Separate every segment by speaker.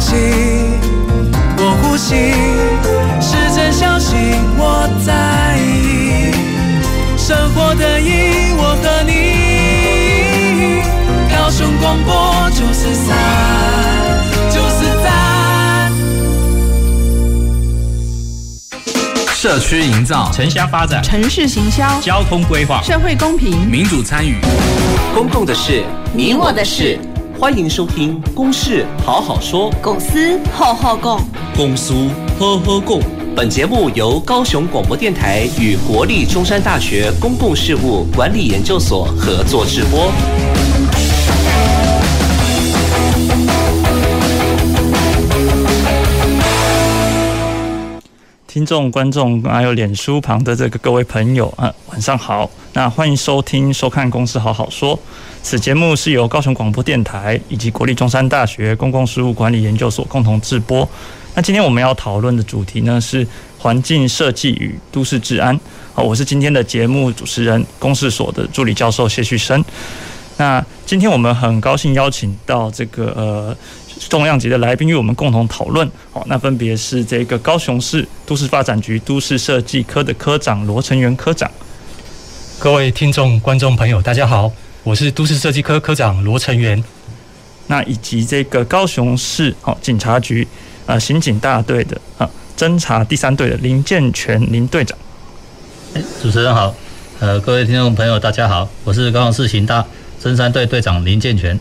Speaker 1: 气，我呼吸，是真相信我在意，生活的意义，我和你，高雄广播九四三，九四三，
Speaker 2: 社区营造、
Speaker 3: 城乡发展、
Speaker 4: 城市行销、
Speaker 3: 交通规划、
Speaker 4: 社会公平、
Speaker 2: 民主参与，
Speaker 5: 公共的事，你我的事。欢迎收听《公事好好说》，
Speaker 4: 公司好好讲，
Speaker 2: 公司呵呵讲。
Speaker 5: 本节目由高雄广播电台与国立中山大学公共事务管理研究所合作直播。
Speaker 3: 听众、观众还有脸书旁的这个各位朋友啊，晚上好。那欢迎收听、收看《公事好好说》。此节目是由高雄广播电台以及国立中山大学公共事务管理研究所共同制播。那今天我们要讨论的主题呢是环境设计与都市治安。好，我是今天的节目主持人，公事所的助理教授谢旭升。那今天我们很高兴邀请到这个呃。重量级的来宾与我们共同讨论，好，那分别是这个高雄市都市发展局都市设计科的科长罗成元科长。
Speaker 6: 各位听众、观众朋友，大家好，我是都市设计科科长罗成元。
Speaker 3: 那以及这个高雄市好警察局啊刑警大队的啊侦查第三队的林建全林队长。
Speaker 7: 哎，主持人好，呃，各位听众朋友大家好，我是高雄市刑大侦三队队长林建全。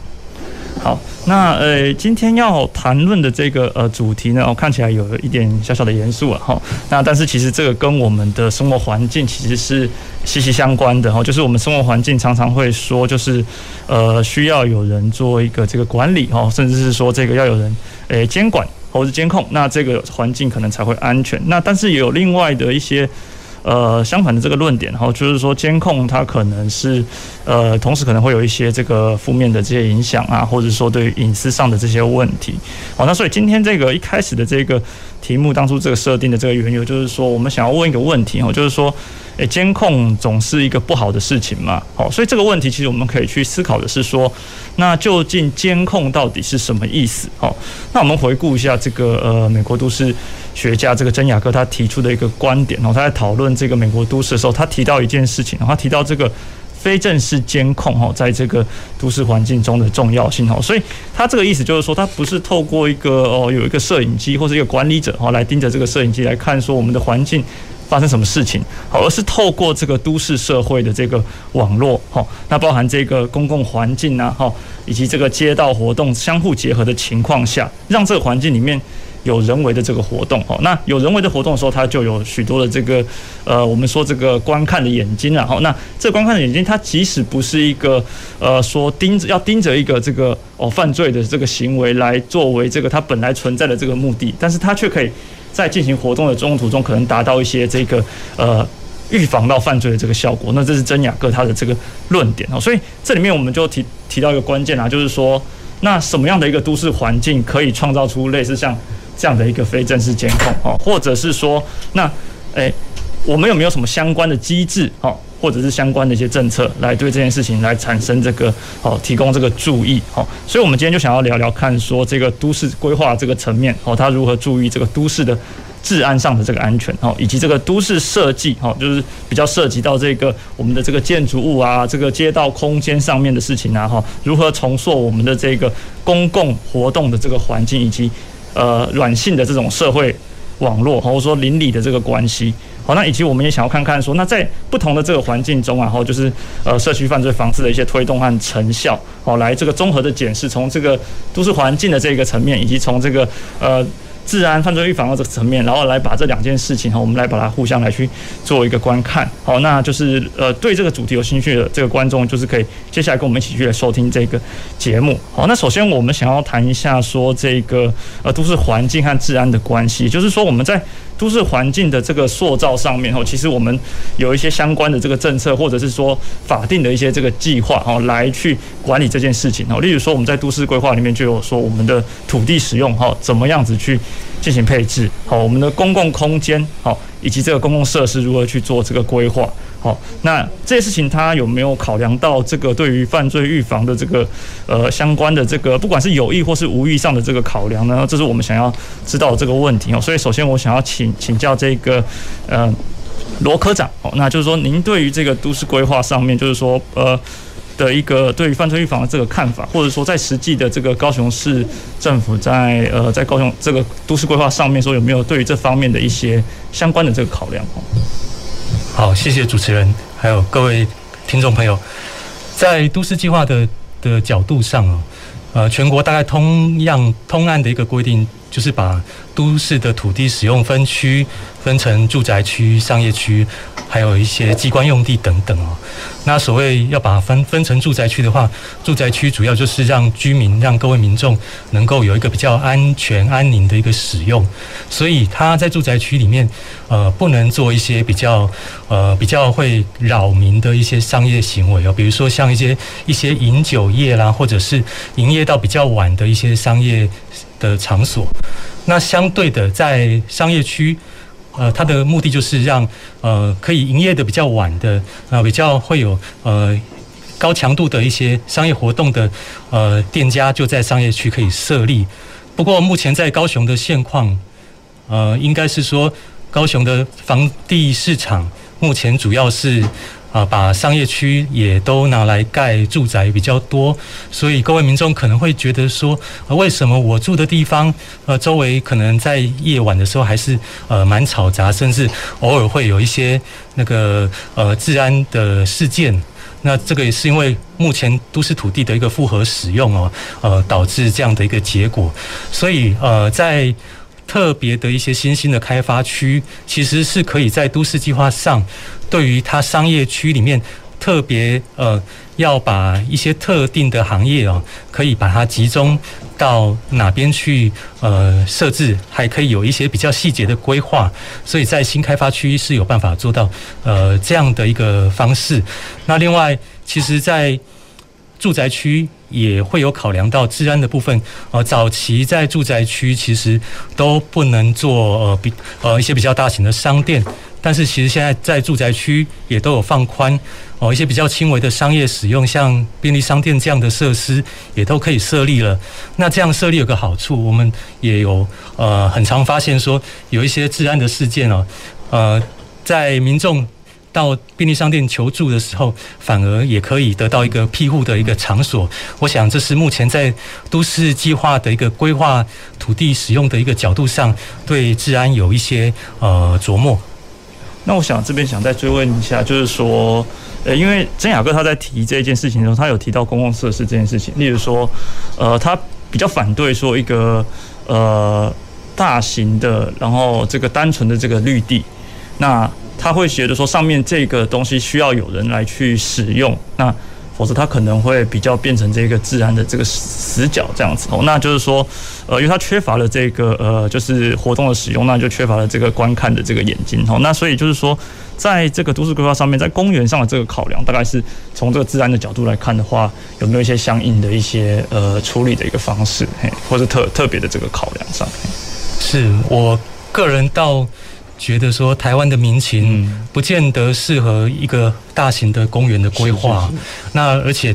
Speaker 3: 好，那呃，今天要谈论的这个呃主题呢，我看起来有一点小小的严肃了哈。那但是其实这个跟我们的生活环境其实是息息相关的哈。就是我们生活环境常常会说，就是呃需要有人做一个这个管理哈，甚至是说这个要有人诶监管或者监控，那这个环境可能才会安全。那但是也有另外的一些。呃，相反的这个论点，然后就是说监控它可能是，呃，同时可能会有一些这个负面的这些影响啊，或者说对隐私上的这些问题。好，那所以今天这个一开始的这个题目，当初这个设定的这个缘由，就是说我们想要问一个问题，哦，就是说，诶，监控总是一个不好的事情嘛？好，所以这个问题其实我们可以去思考的是说，那究竟监控到底是什么意思？好，那我们回顾一下这个呃，美国都市。学家这个珍雅克他提出的一个观点，然后他在讨论这个美国都市的时候，他提到一件事情，他提到这个非正式监控哈，在这个都市环境中的重要性哈，所以他这个意思就是说，他不是透过一个哦有一个摄影机或者一个管理者哈来盯着这个摄影机来看说我们的环境发生什么事情，而是透过这个都市社会的这个网络哈，那包含这个公共环境呐哈，以及这个街道活动相互结合的情况下，让这个环境里面。有人为的这个活动，哈，那有人为的活动的时候，它就有许多的这个，呃，我们说这个观看的眼睛，然后那这观看的眼睛，它即使不是一个，呃，说盯着要盯着一个这个哦犯罪的这个行为来作为这个它本来存在的这个目的，但是它却可以在进行活动的中途中，可能达到一些这个呃预防到犯罪的这个效果。那这是真雅各他的这个论点哦，所以这里面我们就提提到一个关键啊，就是说，那什么样的一个都市环境可以创造出类似像这样的一个非正式监控哦，或者是说，那，诶，我们有没有什么相关的机制哦，或者是相关的一些政策来对这件事情来产生这个哦，提供这个注意哦？所以，我们今天就想要聊聊看，说这个都市规划这个层面哦，它如何注意这个都市的治安上的这个安全哦，以及这个都市设计哦，就是比较涉及到这个我们的这个建筑物啊，这个街道空间上面的事情啊哈，如何重塑我们的这个公共活动的这个环境以及。呃，软性的这种社会网络，或者说邻里的这个关系，好，那以及我们也想要看看说，那在不同的这个环境中啊，然后就是呃，社区犯罪防治的一些推动和成效，好，来这个综合的检视，从这个都市环境的这个层面，以及从这个呃。治安犯罪预防的这个层面，然后来把这两件事情哈，我们来把它互相来去做一个观看。好，那就是呃，对这个主题有兴趣的这个观众，就是可以接下来跟我们一起去来收听这个节目。好，那首先我们想要谈一下说这个呃，都市环境和治安的关系，就是说我们在。都市环境的这个塑造上面哈，其实我们有一些相关的这个政策，或者是说法定的一些这个计划哈，来去管理这件事情哈。例如说，我们在都市规划里面就有说，我们的土地使用哈，怎么样子去进行配置好，我们的公共空间好，以及这个公共设施如何去做这个规划好，那这些事情他有没有考量到这个对于犯罪预防的这个呃相关的这个不管是有意或是无意上的这个考量呢？这是我们想要知道这个问题哦。所以首先我想要请请教这个呃罗科长哦，那就是说您对于这个都市规划上面，就是说呃的一个对于犯罪预防的这个看法，或者说在实际的这个高雄市政府在呃在高雄这个都市规划上面说有没有对于这方面的一些相关的这个考量？
Speaker 6: 好，谢谢主持人，还有各位听众朋友，在都市计划的的角度上啊，呃，全国大概通样通案的一个规定，就是把都市的土地使用分区分成住宅区、商业区。还有一些机关用地等等哦。那所谓要把分分成住宅区的话，住宅区主要就是让居民、让各位民众能够有一个比较安全、安宁的一个使用。所以他在住宅区里面，呃，不能做一些比较呃比较会扰民的一些商业行为哦，比如说像一些一些饮酒业啦，或者是营业到比较晚的一些商业的场所。那相对的，在商业区。呃，它的目的就是让呃可以营业的比较晚的呃比较会有呃高强度的一些商业活动的呃店家就在商业区可以设立。不过目前在高雄的现况，呃，应该是说高雄的房地市场目前主要是。啊，把商业区也都拿来盖住宅比较多，所以各位民众可能会觉得说，为什么我住的地方，呃，周围可能在夜晚的时候还是呃蛮嘈杂，甚至偶尔会有一些那个呃治安的事件。那这个也是因为目前都市土地的一个复合使用哦，呃，导致这样的一个结果。所以呃，在特别的一些新兴的开发区，其实是可以在都市计划上。对于它商业区里面特别呃，要把一些特定的行业哦，可以把它集中到哪边去呃设置，还可以有一些比较细节的规划，所以在新开发区是有办法做到呃这样的一个方式。那另外，其实，在住宅区也会有考量到治安的部分。呃，早期在住宅区其实都不能做呃比呃一些比较大型的商店。但是其实现在在住宅区也都有放宽哦，一些比较轻微的商业使用，像便利商店这样的设施也都可以设立了。那这样设立有个好处，我们也有呃很常发现说有一些治安的事件哦，呃，在民众到便利商店求助的时候，反而也可以得到一个庇护的一个场所。我想这是目前在都市计划的一个规划土地使用的一个角度上，对治安有一些呃琢磨。
Speaker 3: 那我想这边想再追问一下，就是说，呃，因为曾雅各他在提这件事情的时候，他有提到公共设施这件事情，例如说，呃，他比较反对说一个呃大型的，然后这个单纯的这个绿地，那他会觉得说上面这个东西需要有人来去使用，那。否则它可能会比较变成这个治安的这个死角这样子哦，那就是说，呃，因为它缺乏了这个呃，就是活动的使用，那就缺乏了这个观看的这个眼睛哦，那所以就是说，在这个都市规划上面，在公园上的这个考量，大概是从这个治安的角度来看的话，有没有一些相应的一些呃处理的一个方式，嘿，或者特特别的这个考量上？
Speaker 6: 是我个人到。觉得说台湾的民情不见得适合一个大型的公园的规划，那而且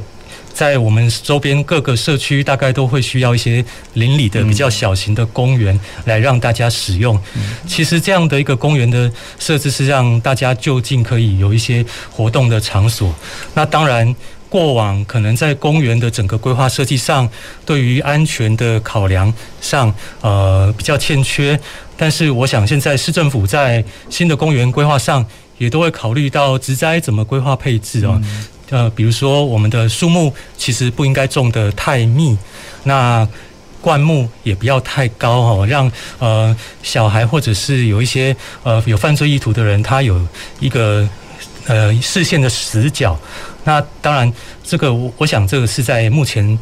Speaker 6: 在我们周边各个社区，大概都会需要一些邻里的比较小型的公园来让大家使用。其实这样的一个公园的设置是让大家就近可以有一些活动的场所。那当然。过往可能在公园的整个规划设计上，对于安全的考量上，呃，比较欠缺。但是我想现在市政府在新的公园规划上，也都会考虑到植栽怎么规划配置哦。呃，比如说我们的树木其实不应该种得太密，那灌木也不要太高哦，让呃小孩或者是有一些呃有犯罪意图的人，他有一个。呃，视线的死角。那当然，这个我我想，这个是在目前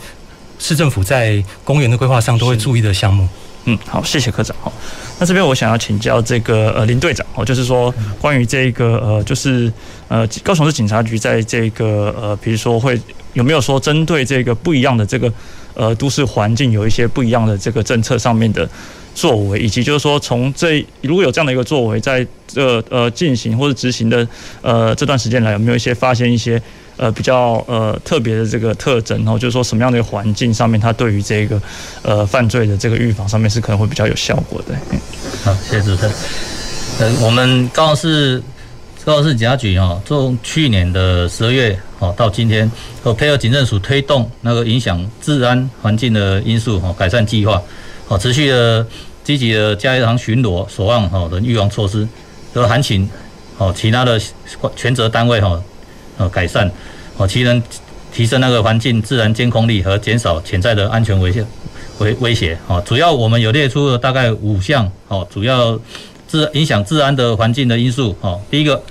Speaker 6: 市政府在公园的规划上都会注意的项目。
Speaker 3: 嗯，好，谢谢科长。好，那这边我想要请教这个呃林队长哦，就是说关于这个呃，就是呃高雄市警察局在这个呃，比如说会有没有说针对这个不一样的这个呃都市环境，有一些不一样的这个政策上面的作为，以及就是说从这如果有这样的一个作为，在这呃进行或者执行的呃这段时间来，有没有一些发现一些呃比较呃特别的这个特征？然后就是说什么样的一个环境上面，它对于这个呃犯罪的这个预防上面是可能会比较有效果的。
Speaker 7: 好，谢谢主持人。呃，我们高雄市高雄市警察局哈，从去年的十二月哦到今天，和配合警政署推动那个影响治安环境的因素哦改善计划。哦，持续的积极的加强巡逻、守望哈的预防措施，都还请哦其他的权责单位哈呃改善哦，其能提升那个环境自然监控力和减少潜在的安全威胁威威胁哦。主要我们有列出了大概五项哦，主要治影响治安的环境的因素哦。第一个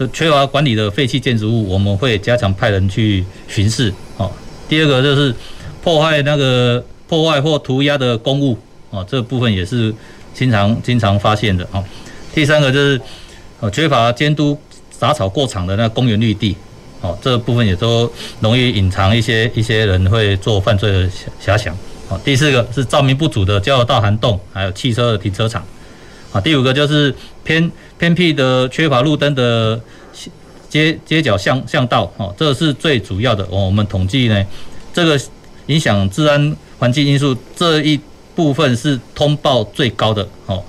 Speaker 7: 就缺乏管理的废弃建筑物，我们会加强派人去巡视哦。第二个就是破坏那个。破坏或涂鸦的公物，啊，这部分也是经常经常发现的啊。第三个就是，呃，缺乏监督杂草过长的那公园绿地，哦，这部分也都容易隐藏一些一些人会做犯罪的遐想。啊，第四个是照明不足的交流道涵洞，还有汽车的停车场。啊，第五个就是偏偏僻的缺乏路灯的街街角巷巷道，哦，这个是最主要的。我们统计呢，这个影响治安。环境因素这一部分是通报最高的哦。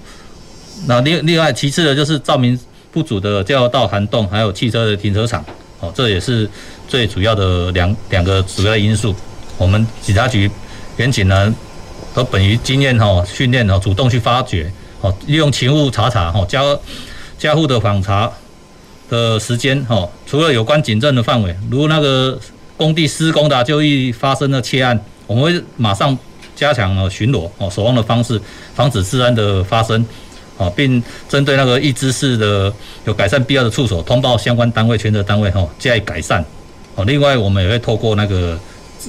Speaker 7: 那另另外其次的就是照明不足的交流道涵洞，还有汽车的停车场哦，这也是最主要的两两个主要因素。我们警察局员警呢，都本于经验哈训练哈，主动去发掘哦，利用勤务查查哈，加加户的访查的时间哈，除了有关警政的范围，如那个工地施工的就易发生的窃案。我们会马上加强了巡逻哦，守望的方式，防止治安的发生哦，并针对那个易知事的有改善必要的处所，通报相关单位、权责单位哈，加以改善哦。另外，我们也会透过那个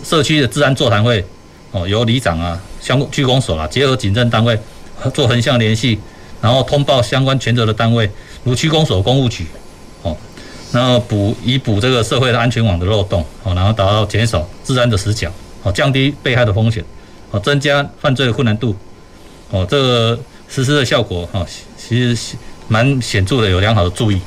Speaker 7: 社区的治安座谈会哦，由里长啊、相关区公所啊，结合警政单位做横向联系，然后通报相关权责的单位，如区公所、公务局哦，然后补以补这个社会的安全网的漏洞哦，然后达到减少治安的死角。哦，降低被害的风险，哦，增加犯罪的困难度，哦，这个实施的效果，哈，其实蛮显著的，有良好的注意。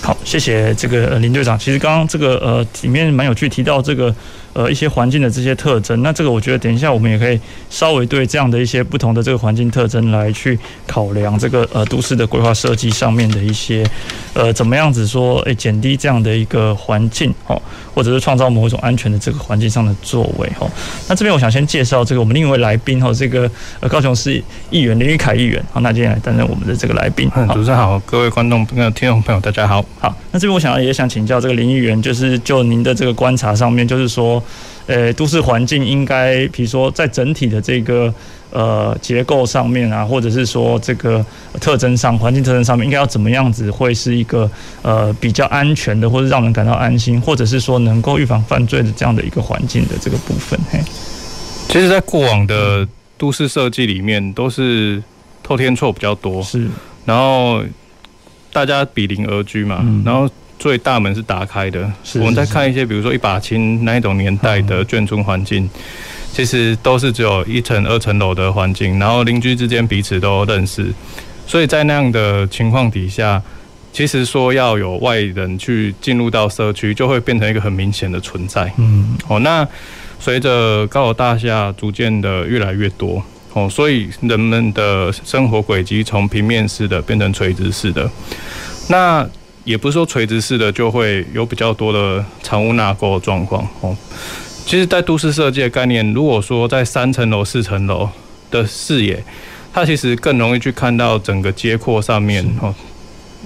Speaker 3: 好，谢谢这个林队长。其实刚刚这个呃里面蛮有趣，提到这个。呃，一些环境的这些特征，那这个我觉得等一下我们也可以稍微对这样的一些不同的这个环境特征来去考量这个呃都市的规划设计上面的一些呃怎么样子说，诶减低这样的一个环境哦，或者是创造某一种安全的这个环境上的作为哦。那这边我想先介绍这个我们另一位来宾哦，这个呃高雄市议员林育凯议员，好，那今天来担任我们的这个来宾。
Speaker 8: 嗯，主持人好，各位观众、朋友听众朋友大家好。
Speaker 3: 好，那这边我想要也想请教这个林议员，就是就您的这个观察上面，就是说。呃，都市环境应该，比如说在整体的这个呃结构上面啊，或者是说这个特征上，环境特征上面，应该要怎么样子会是一个呃比较安全的，或者让人感到安心，或者是说能够预防犯罪的这样的一个环境的这个部分。嘿，
Speaker 8: 其实，在过往的都市设计里面，都是透天错比较多，是，然后大家比邻而居嘛，嗯、然后。最大门是打开的。我们在看一些，比如说一把青那一种年代的眷村环境，其实都是只有一层、二层楼的环境，然后邻居之间彼此都认识，所以在那样的情况底下，其实说要有外人去进入到社区，就会变成一个很明显的存在。嗯，哦，那随着高楼大厦逐渐的越来越多，哦，所以人们的生活轨迹从平面式的变成垂直式的，那。也不是说垂直式的就会有比较多的藏污纳垢的状况哦。其实，在都市设计的概念，如果说在三层楼、四层楼的视野，它其实更容易去看到整个街廓上面哦，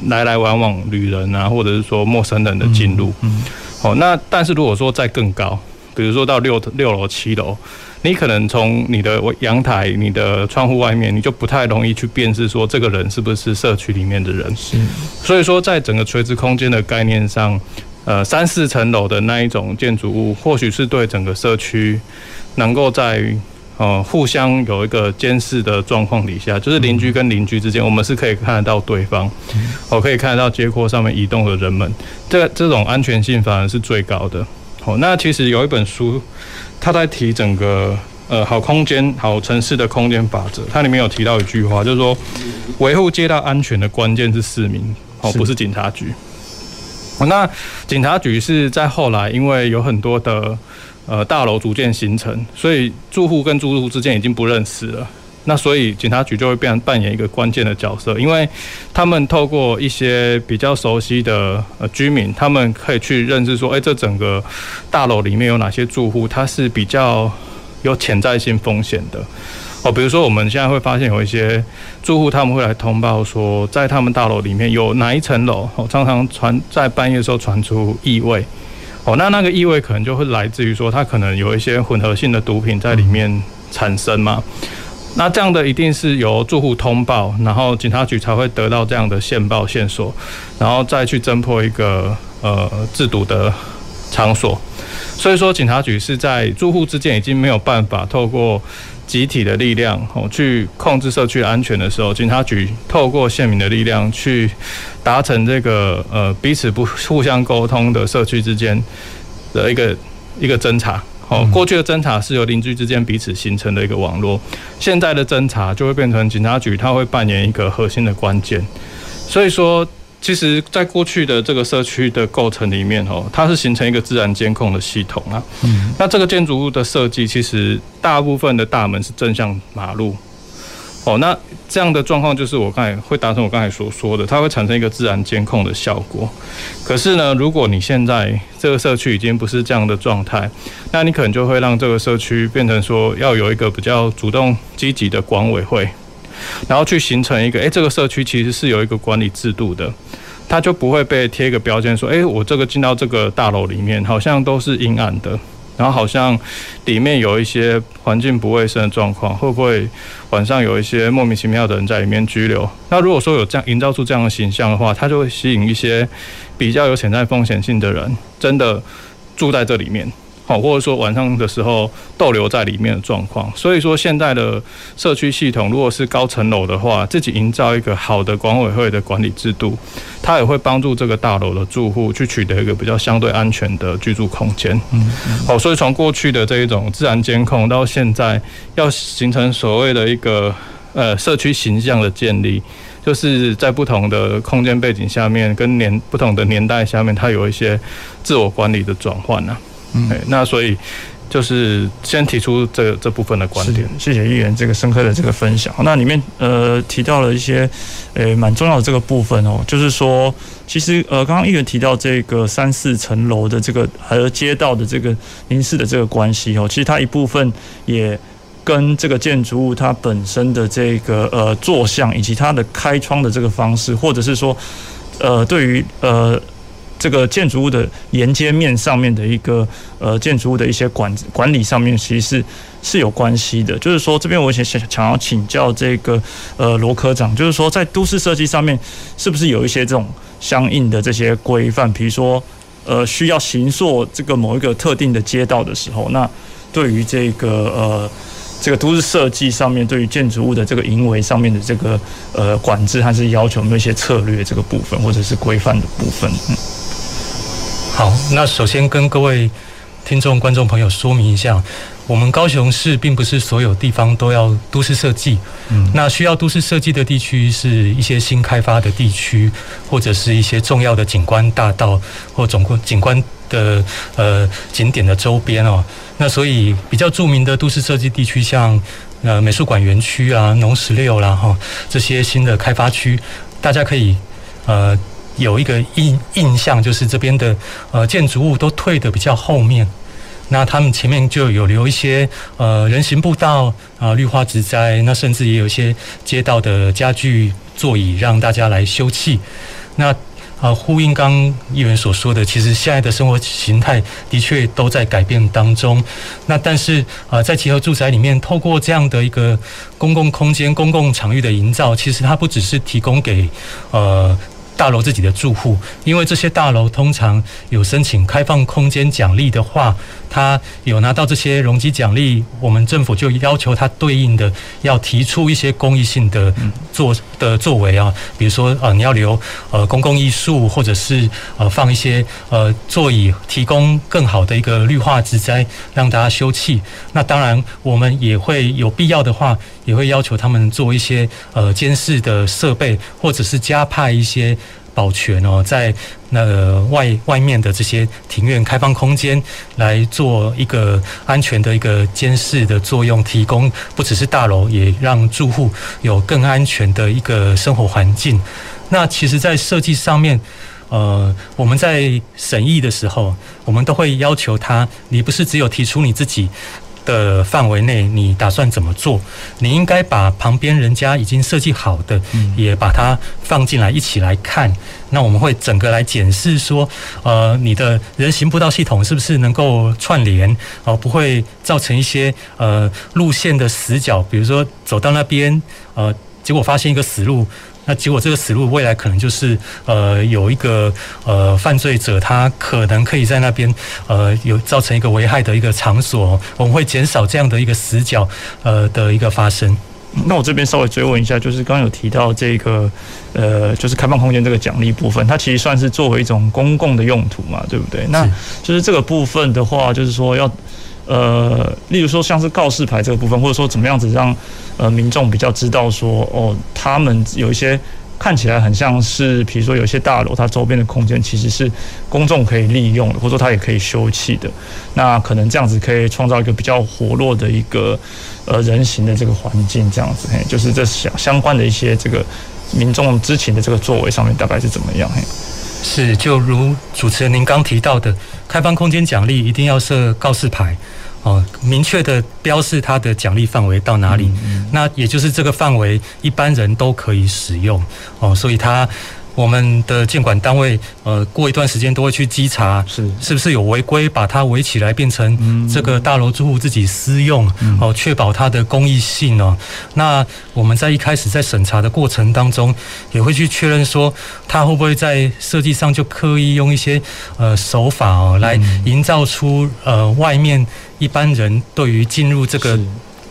Speaker 8: 来来往往旅人啊，或者是说陌生人的进入。嗯哦，那但是如果说再更高，比如说到六六楼、七楼。你可能从你的阳台、你的窗户外面，你就不太容易去辨识说这个人是不是社区里面的人。是，所以说在整个垂直空间的概念上，呃，三四层楼的那一种建筑物，或许是对整个社区能够在呃互相有一个监视的状况底下，就是邻居跟邻居之间，我们是可以看得到对方，我可以看得到街廓上面移动的人们，这个这种安全性反而是最高的。哦，那其实有一本书，他在提整个呃好空间、好城市的空间法则，它里面有提到一句话，就是说维护街道安全的关键是市民，哦，不是警察局。那警察局是在后来，因为有很多的呃大楼逐渐形成，所以住户跟住户之间已经不认识了。那所以警察局就会变扮演一个关键的角色，因为他们透过一些比较熟悉的呃居民，他们可以去认识说，哎，这整个大楼里面有哪些住户，他是比较有潜在性风险的哦。比如说我们现在会发现有一些住户，他们会来通报说，在他们大楼里面有哪一层楼哦，常常传在半夜的时候传出异味哦，那那个异味可能就会来自于说，他可能有一些混合性的毒品在里面产生嘛。那这样的一定是由住户通报，然后警察局才会得到这样的线报线索，然后再去侦破一个呃制毒的场所。所以说，警察局是在住户之间已经没有办法透过集体的力量哦去控制社区安全的时候，警察局透过县民的力量去达成这个呃彼此不互相沟通的社区之间的一个一个侦查。哦，过去的侦查是由邻居之间彼此形成的一个网络，现在的侦查就会变成警察局，它会扮演一个核心的关键。所以说，其实，在过去的这个社区的构成里面，哦，它是形成一个自然监控的系统啊。嗯。那这个建筑物的设计，其实大部分的大门是正向马路。哦，那这样的状况就是我刚才会达成我刚才所说的，它会产生一个自然监控的效果。可是呢，如果你现在这个社区已经不是这样的状态，那你可能就会让这个社区变成说要有一个比较主动积极的管委会，然后去形成一个，诶，这个社区其实是有一个管理制度的，它就不会被贴一个标签说，诶，我这个进到这个大楼里面好像都是阴暗的。然后好像里面有一些环境不卫生的状况，会不会晚上有一些莫名其妙的人在里面拘留？那如果说有这样营造出这样的形象的话，它就会吸引一些比较有潜在风险性的人，真的住在这里面。好，或者说晚上的时候逗留在里面的状况，所以说现在的社区系统，如果是高层楼的话，自己营造一个好的管委会的管理制度，它也会帮助这个大楼的住户去取得一个比较相对安全的居住空间。嗯，好，所以从过去的这一种自然监控，到现在要形成所谓的一个呃社区形象的建立，就是在不同的空间背景下面，跟年不同的年代下面，它有一些自我管理的转换呢。嗯，那所以就是先提出这这部分的观点。
Speaker 3: 谢谢议员这个深刻的这个分享。那里面呃提到了一些呃蛮重要的这个部分哦，就是说其实呃刚刚议员提到这个三四层楼的这个和街道的这个邻舍的这个关系哦，其实它一部分也跟这个建筑物它本身的这个呃坐向以及它的开窗的这个方式，或者是说呃对于呃。这个建筑物的沿街面上面的一个呃建筑物的一些管管理上面，其实是是有关系的。就是说，这边我想想想要请教这个呃罗科长，就是说在都市设计上面，是不是有一些这种相应的这些规范？比如说呃需要行塑这个某一个特定的街道的时候，那对于这个呃。这个都市设计上面，对于建筑物的这个营围上面的这个呃管制，还是要求有没有一些策略这个部分，或者是规范的部分？嗯，
Speaker 6: 好，那首先跟各位听众、观众朋友说明一下，我们高雄市并不是所有地方都要都市设计。嗯，那需要都市设计的地区是一些新开发的地区，或者是一些重要的景观大道或总共景观的呃景点的周边哦。那所以比较著名的都市设计地区，像呃美术馆园区啊、农十六啦哈这些新的开发区，大家可以呃有一个印印象，就是这边的呃建筑物都退得比较后面，那他们前面就有留一些呃人行步道啊、绿化植栽，那甚至也有一些街道的家具座椅让大家来休憩。那啊，呼应刚议员所说的，其实现在的生活形态的确都在改变当中。那但是啊，在集合住宅里面，透过这样的一个公共空间、公共场域的营造，其实它不只是提供给呃大楼自己的住户，因为这些大楼通常有申请开放空间奖励的话。他有拿到这些容积奖励，我们政府就要求他对应的要提出一些公益性的作的作为啊，比如说呃，你要留呃公共艺术，或者是呃放一些呃座椅，提供更好的一个绿化植栽，让大家休憩。那当然，我们也会有必要的话，也会要求他们做一些呃监视的设备，或者是加派一些。保全哦，在那个外外面的这些庭院开放空间来做一个安全的一个监视的作用，提供不只是大楼，也让住户有更安全的一个生活环境。那其实，在设计上面，呃，我们在审议的时候，我们都会要求他，你不是只有提出你自己。的范围内，你打算怎么做？你应该把旁边人家已经设计好的，也把它放进来一起来看。那我们会整个来检视说，呃，你的人行步道系统是不是能够串联，哦，不会造成一些呃路线的死角，比如说走到那边，呃，结果发现一个死路。那结果这个死路未来可能就是呃有一个呃犯罪者，他可能可以在那边呃有造成一个危害的一个场所，我们会减少这样的一个死角呃的一个发生。
Speaker 3: 那我这边稍微追问一下，就是刚刚有提到这个呃就是开放空间这个奖励部分，它其实算是作为一种公共的用途嘛，对不对？那就是这个部分的话，就是说要。呃，例如说像是告示牌这个部分，或者说怎么样子让呃民众比较知道说，哦，他们有一些看起来很像是，比如说有些大楼它周边的空间其实是公众可以利用的，或者说它也可以休憩的，那可能这样子可以创造一个比较活络的一个呃人行的这个环境，这样子，嘿，就是这相相关的一些这个民众知情的这个作为上面大概是怎么样？嘿，
Speaker 6: 是，就如主持人您刚提到的，开放空间奖励一定要设告示牌。哦，明确的标示它的奖励范围到哪里，那也就是这个范围一般人都可以使用哦，所以它。我们的监管单位，呃，过一段时间都会去稽查，是是不是有违规，把它围起来变成这个大楼住户自己私用，哦，确保它的公益性哦。那我们在一开始在审查的过程当中，也会去确认说，他会不会在设计上就刻意用一些呃手法哦，来营造出呃外面一般人对于进入这个。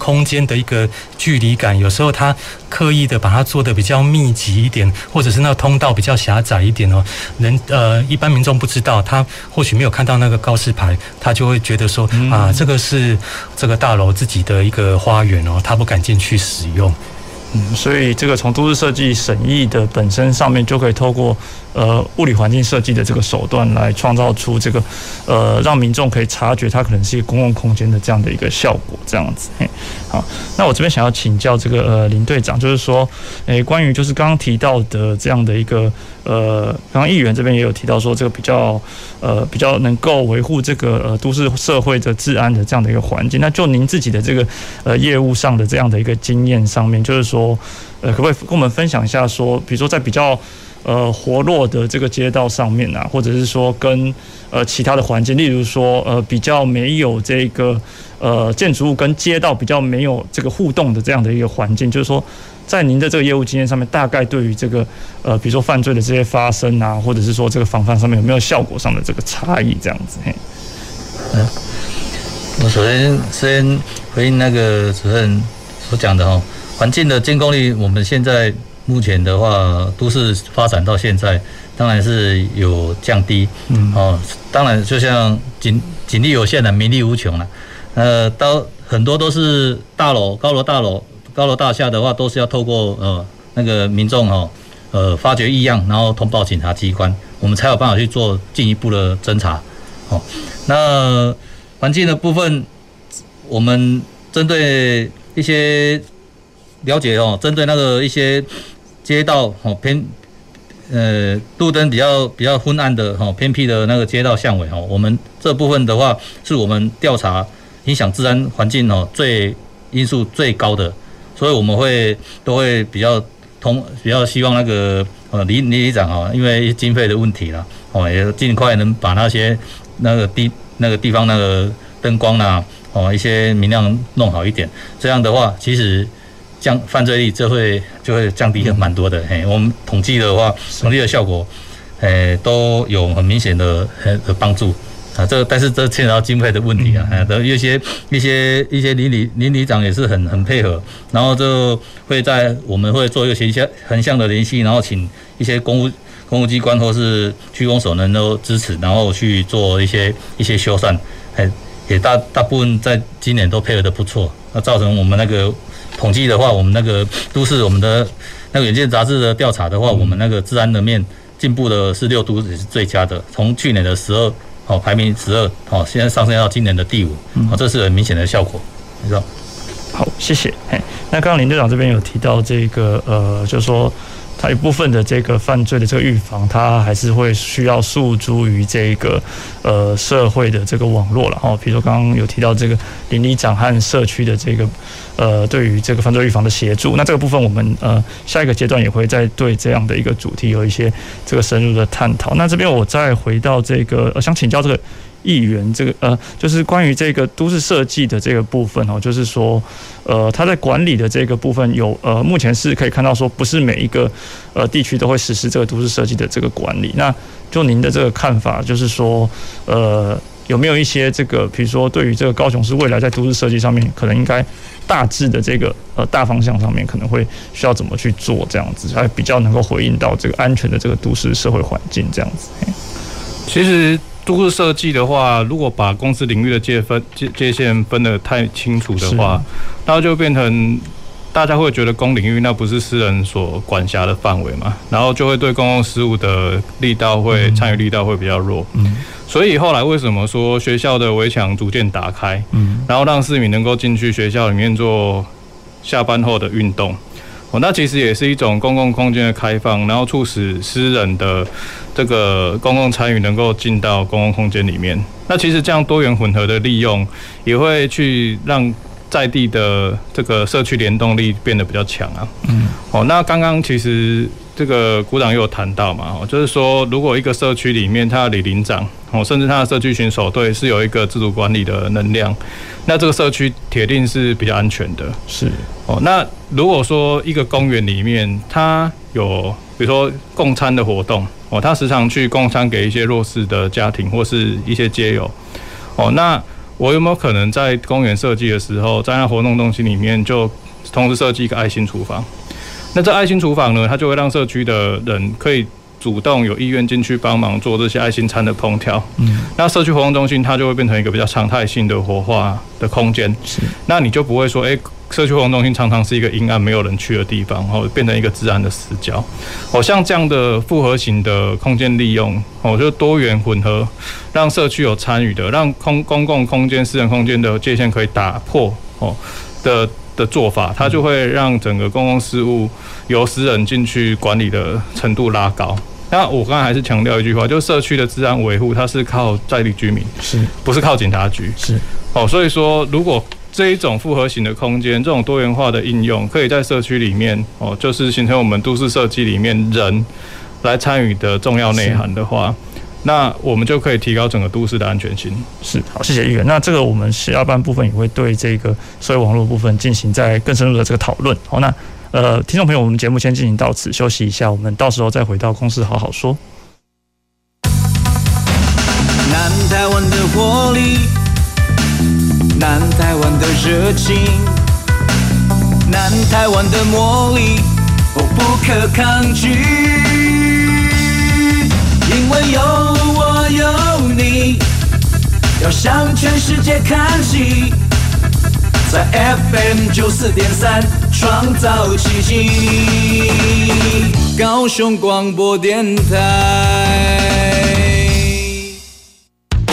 Speaker 6: 空间的一个距离感，有时候他刻意的把它做的比较密集一点，或者是那个通道比较狭窄一点哦。人呃，一般民众不知道，他或许没有看到那个告示牌，他就会觉得说啊，这个是这个大楼自己的一个花园哦，他不敢进去使用。
Speaker 3: 嗯，所以这个从都市设计审议的本身上面，就可以透过呃物理环境设计的这个手段来创造出这个呃让民众可以察觉它可能是一个公共空间的这样的一个效果，这样子。嘿，好，那我这边想要请教这个呃林队长，就是说，诶，关于就是刚刚提到的这样的一个呃，刚刚议员这边也有提到说，这个比较呃比较能够维护这个呃都市社会的治安的这样的一个环境，那就您自己的这个呃业务上的这样的一个经验上面，就是说。呃，可不可以跟我们分享一下，说，比如说在比较呃活络的这个街道上面啊，或者是说跟呃其他的环境，例如说呃比较没有这个呃建筑物跟街道比较没有这个互动的这样的一个环境，就是说在您的这个业务经验上面，大概对于这个呃比如说犯罪的这些发生啊，或者是说这个防范上面有没有效果上的这个差异这样子？嘿，
Speaker 7: 嗯，我首先先回应那个主任所讲的哦。环境的监控力，我们现在目前的话，都市发展到现在，当然是有降低。嗯，哦，当然就像警警力有限的，民力无穷了。呃，到很多都是大楼、高楼大楼、高楼大厦的话，都是要透过呃那个民众哦，呃发觉异样，然后通报警察机关，我们才有办法去做进一步的侦查。哦，那环境的部分，我们针对一些。了解哦，针对那个一些街道哦偏呃路灯比较比较昏暗的哦偏僻的那个街道巷尾哦，我们这部分的话是我们调查影响治安环境哦最因素最高的，所以我们会都会比较通比较希望那个呃李李里长啊，因为经费的问题啦哦，也尽快能把那些那个地那个地方那个灯光啊哦一些明亮弄好一点，这样的话其实。降犯罪率就会就会降低蛮多的，嘿，我们统计的话，统计的效果，诶，都有很明显的的帮助。啊，这个但是这牵扯到经费的问题啊，还有一些一些一些邻里邻里长也是很很配合，然后就会在我们会做一个横向横向的联系，然后请一些公务公务机关或是区公所能够支持，然后去做一些一些修缮，还也大大部分在今年都配合的不错，那造成我们那个统计的话，我们那个都市我们的那个远见杂志的调查的话，我们那个治安的面进步的是六都也是最佳的，从去年的十二。好，排名十二，哦，现在上升到今年的第五，哦，这是很明显的效果，没错。
Speaker 3: 好，谢谢。嘿，那刚刚林队长这边有提到这个，呃，就是说。它一部分的这个犯罪的这个预防，它还是会需要诉诸于这个呃社会的这个网络了哈。比如说刚刚有提到这个邻里长和社区的这个呃对于这个犯罪预防的协助，那这个部分我们呃下一个阶段也会再对这样的一个主题有一些这个深入的探讨。那这边我再回到这个，呃，想请教这个。议员，这个呃，就是关于这个都市设计的这个部分哦，就是说，呃，他在管理的这个部分有呃，目前是可以看到说，不是每一个呃地区都会实施这个都市设计的这个管理。那就您的这个看法，就是说，呃，有没有一些这个，比如说对于这个高雄市未来在都市设计上面，可能应该大致的这个呃大方向上面，可能会需要怎么去做这样子，才比较能够回应到这个安全的这个都市社会环境这样子。
Speaker 8: 其实。都市设计的话，如果把公司领域的界分界界限分得太清楚的话，那就变成大家会觉得公领域那不是私人所管辖的范围嘛，然后就会对公共事务的力道会参与力道会比较弱。嗯，所以后来为什么说学校的围墙逐渐打开，嗯，然后让市民能够进去学校里面做下班后的运动。哦，那其实也是一种公共空间的开放，然后促使私人的这个公共参与能够进到公共空间里面。那其实这样多元混合的利用，也会去让在地的这个社区联动力变得比较强啊。嗯。哦，那刚刚其实这个股长又有谈到嘛，哦，就是说如果一个社区里面，他的里邻长，哦，甚至他的社区巡守队是有一个自主管理的能量。那这个社区铁定是比较安全的，是哦。那如果说一个公园里面，它有比如说共餐的活动哦，他时常去共餐给一些弱势的家庭或是一些街友哦，那我有没有可能在公园设计的时候，在那活动中心里面就同时设计一个爱心厨房？那这爱心厨房呢，它就会让社区的人可以。主动有意愿进去帮忙做这些爱心餐的烹调，嗯，那社区活动中心它就会变成一个比较常态性的活化的空间，是，那你就不会说，哎，社区活动中心常常是一个阴暗没有人去的地方，然后变成一个自然的死角。哦，像这样的复合型的空间利用，哦，就多元混合，让社区有参与的，让空公共空间、私人空间的界限可以打破，哦的的做法，它就会让整个公共事务由私人进去管理的程度拉高。那我刚才还是强调一句话，就是社区的治安维护，它是靠在地居民，是不是靠警察局？是哦，所以说，如果这一种复合型的空间，这种多元化的应用，可以在社区里面哦，就是形成我们都市设计里面人来参与的重要内涵的话，那我们就可以提高整个都市的安全性。是好，谢谢议员。那这个我们下半部分也会对这个社会网络部分进行再更深入的这个讨论。好，那。呃，听众朋友，我们节目先进行到此，休息一下，我们到时候再回到公司好好说。
Speaker 1: 南台湾的活力，南台湾的热情，南台湾的魔力，我不可抗拒，因为有我有你，要向全世界看齐。在 FM 九四点三创造奇迹，高雄广播电台。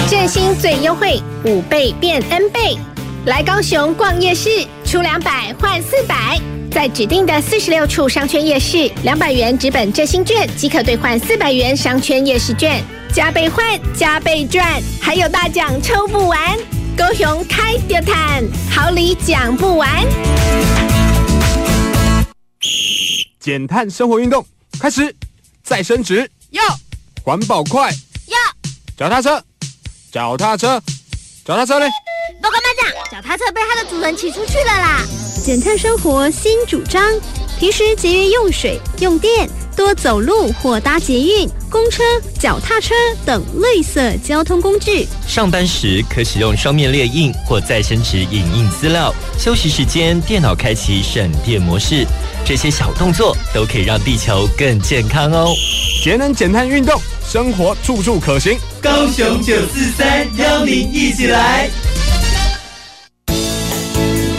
Speaker 9: 振兴最优惠，五倍变 N 倍，来高雄逛夜市，出两百换四百，在指定的四十六处商圈夜市，两百元纸本振兴券即可兑换四百元商圈夜市券，加倍换，加倍赚，还有大奖抽不完。高雄开就叹，好礼讲不完。
Speaker 10: 减碳生活运动开始，再升值要环保快要脚踏车，脚踏车，脚踏车嘞！
Speaker 11: 报告班长，脚踏车被它的主人骑出去了啦！
Speaker 12: 减碳生活新主张，平时节约用水用电，多走路或搭捷运。公车、脚踏车等绿色交通工具。
Speaker 13: 上班时可使用双面列印或再生纸影印资料。休息时间，电脑开启省电模式。这些小动作都可以让地球更健康哦。
Speaker 10: 节能减碳运动，生活处处可行。
Speaker 5: 高雄九四三邀您一起来。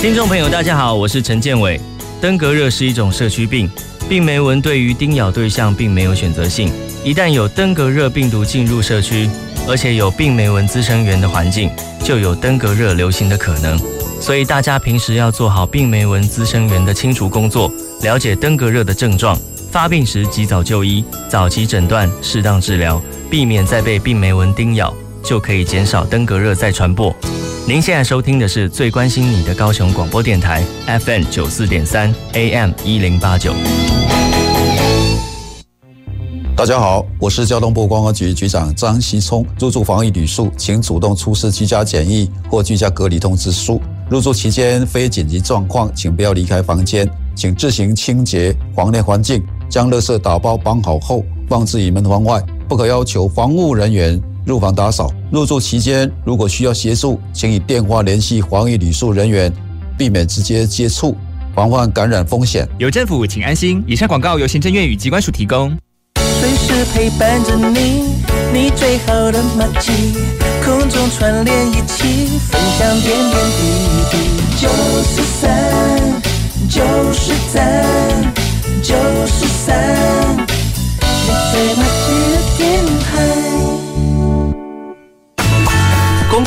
Speaker 14: 听众朋友，大家好，我是陈建伟。登革热是一种社区病，病媒蚊对于叮咬对象并没有选择性。一旦有登革热病毒进入社区，而且有病媒蚊滋生源的环境，就有登革热流行的可能。所以大家平时要做好病媒蚊滋生源的清除工作，了解登革热的症状，发病时及早就医，早期诊断，适当治疗，避免再被病媒蚊叮咬，就可以减少登革热再传播。您现在收听的是最关心你的高雄广播电台 FM 九四点三 AM 一零八九。
Speaker 15: 大家好，我是交通部观光局局长张锡聪。入住防疫旅宿，请主动出示居家检疫或居家隔离通知书。入住期间非紧急状况，请不要离开房间，请自行清洁房内环境，将垃圾打包绑好后放置于门房外，不可要求防务人员。入房打扫，入住期间如果需要协助，请以电话联系防疫旅宿人员，避免直接接触，防范感染风险。
Speaker 16: 有政府，请安心。以上广告由行政院与机关署提供。
Speaker 17: 随时陪伴着你，你最好的默契，空中串联一起，分享点点滴滴。九十三，九十三，九十三，你最默契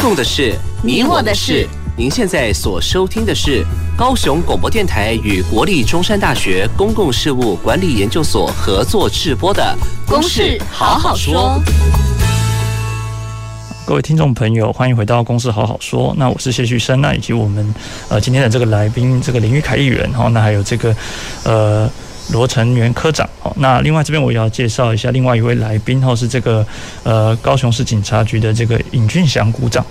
Speaker 5: 共的事，你我的事。您现在所收听的是高雄广播电台与国立中山大学公共事务管理研究所合作制播的《公事好好说》。
Speaker 3: 各位听众朋友，欢迎回到《公事好好说》。那我是谢旭升，那以及我们呃今天的这个来宾，这个林玉凯议员哈，那还有这个呃。罗成元科长，好，那另外这边我也要介绍一下另外一位来宾，哈，是这个呃高雄市警察局的这个尹俊祥股长。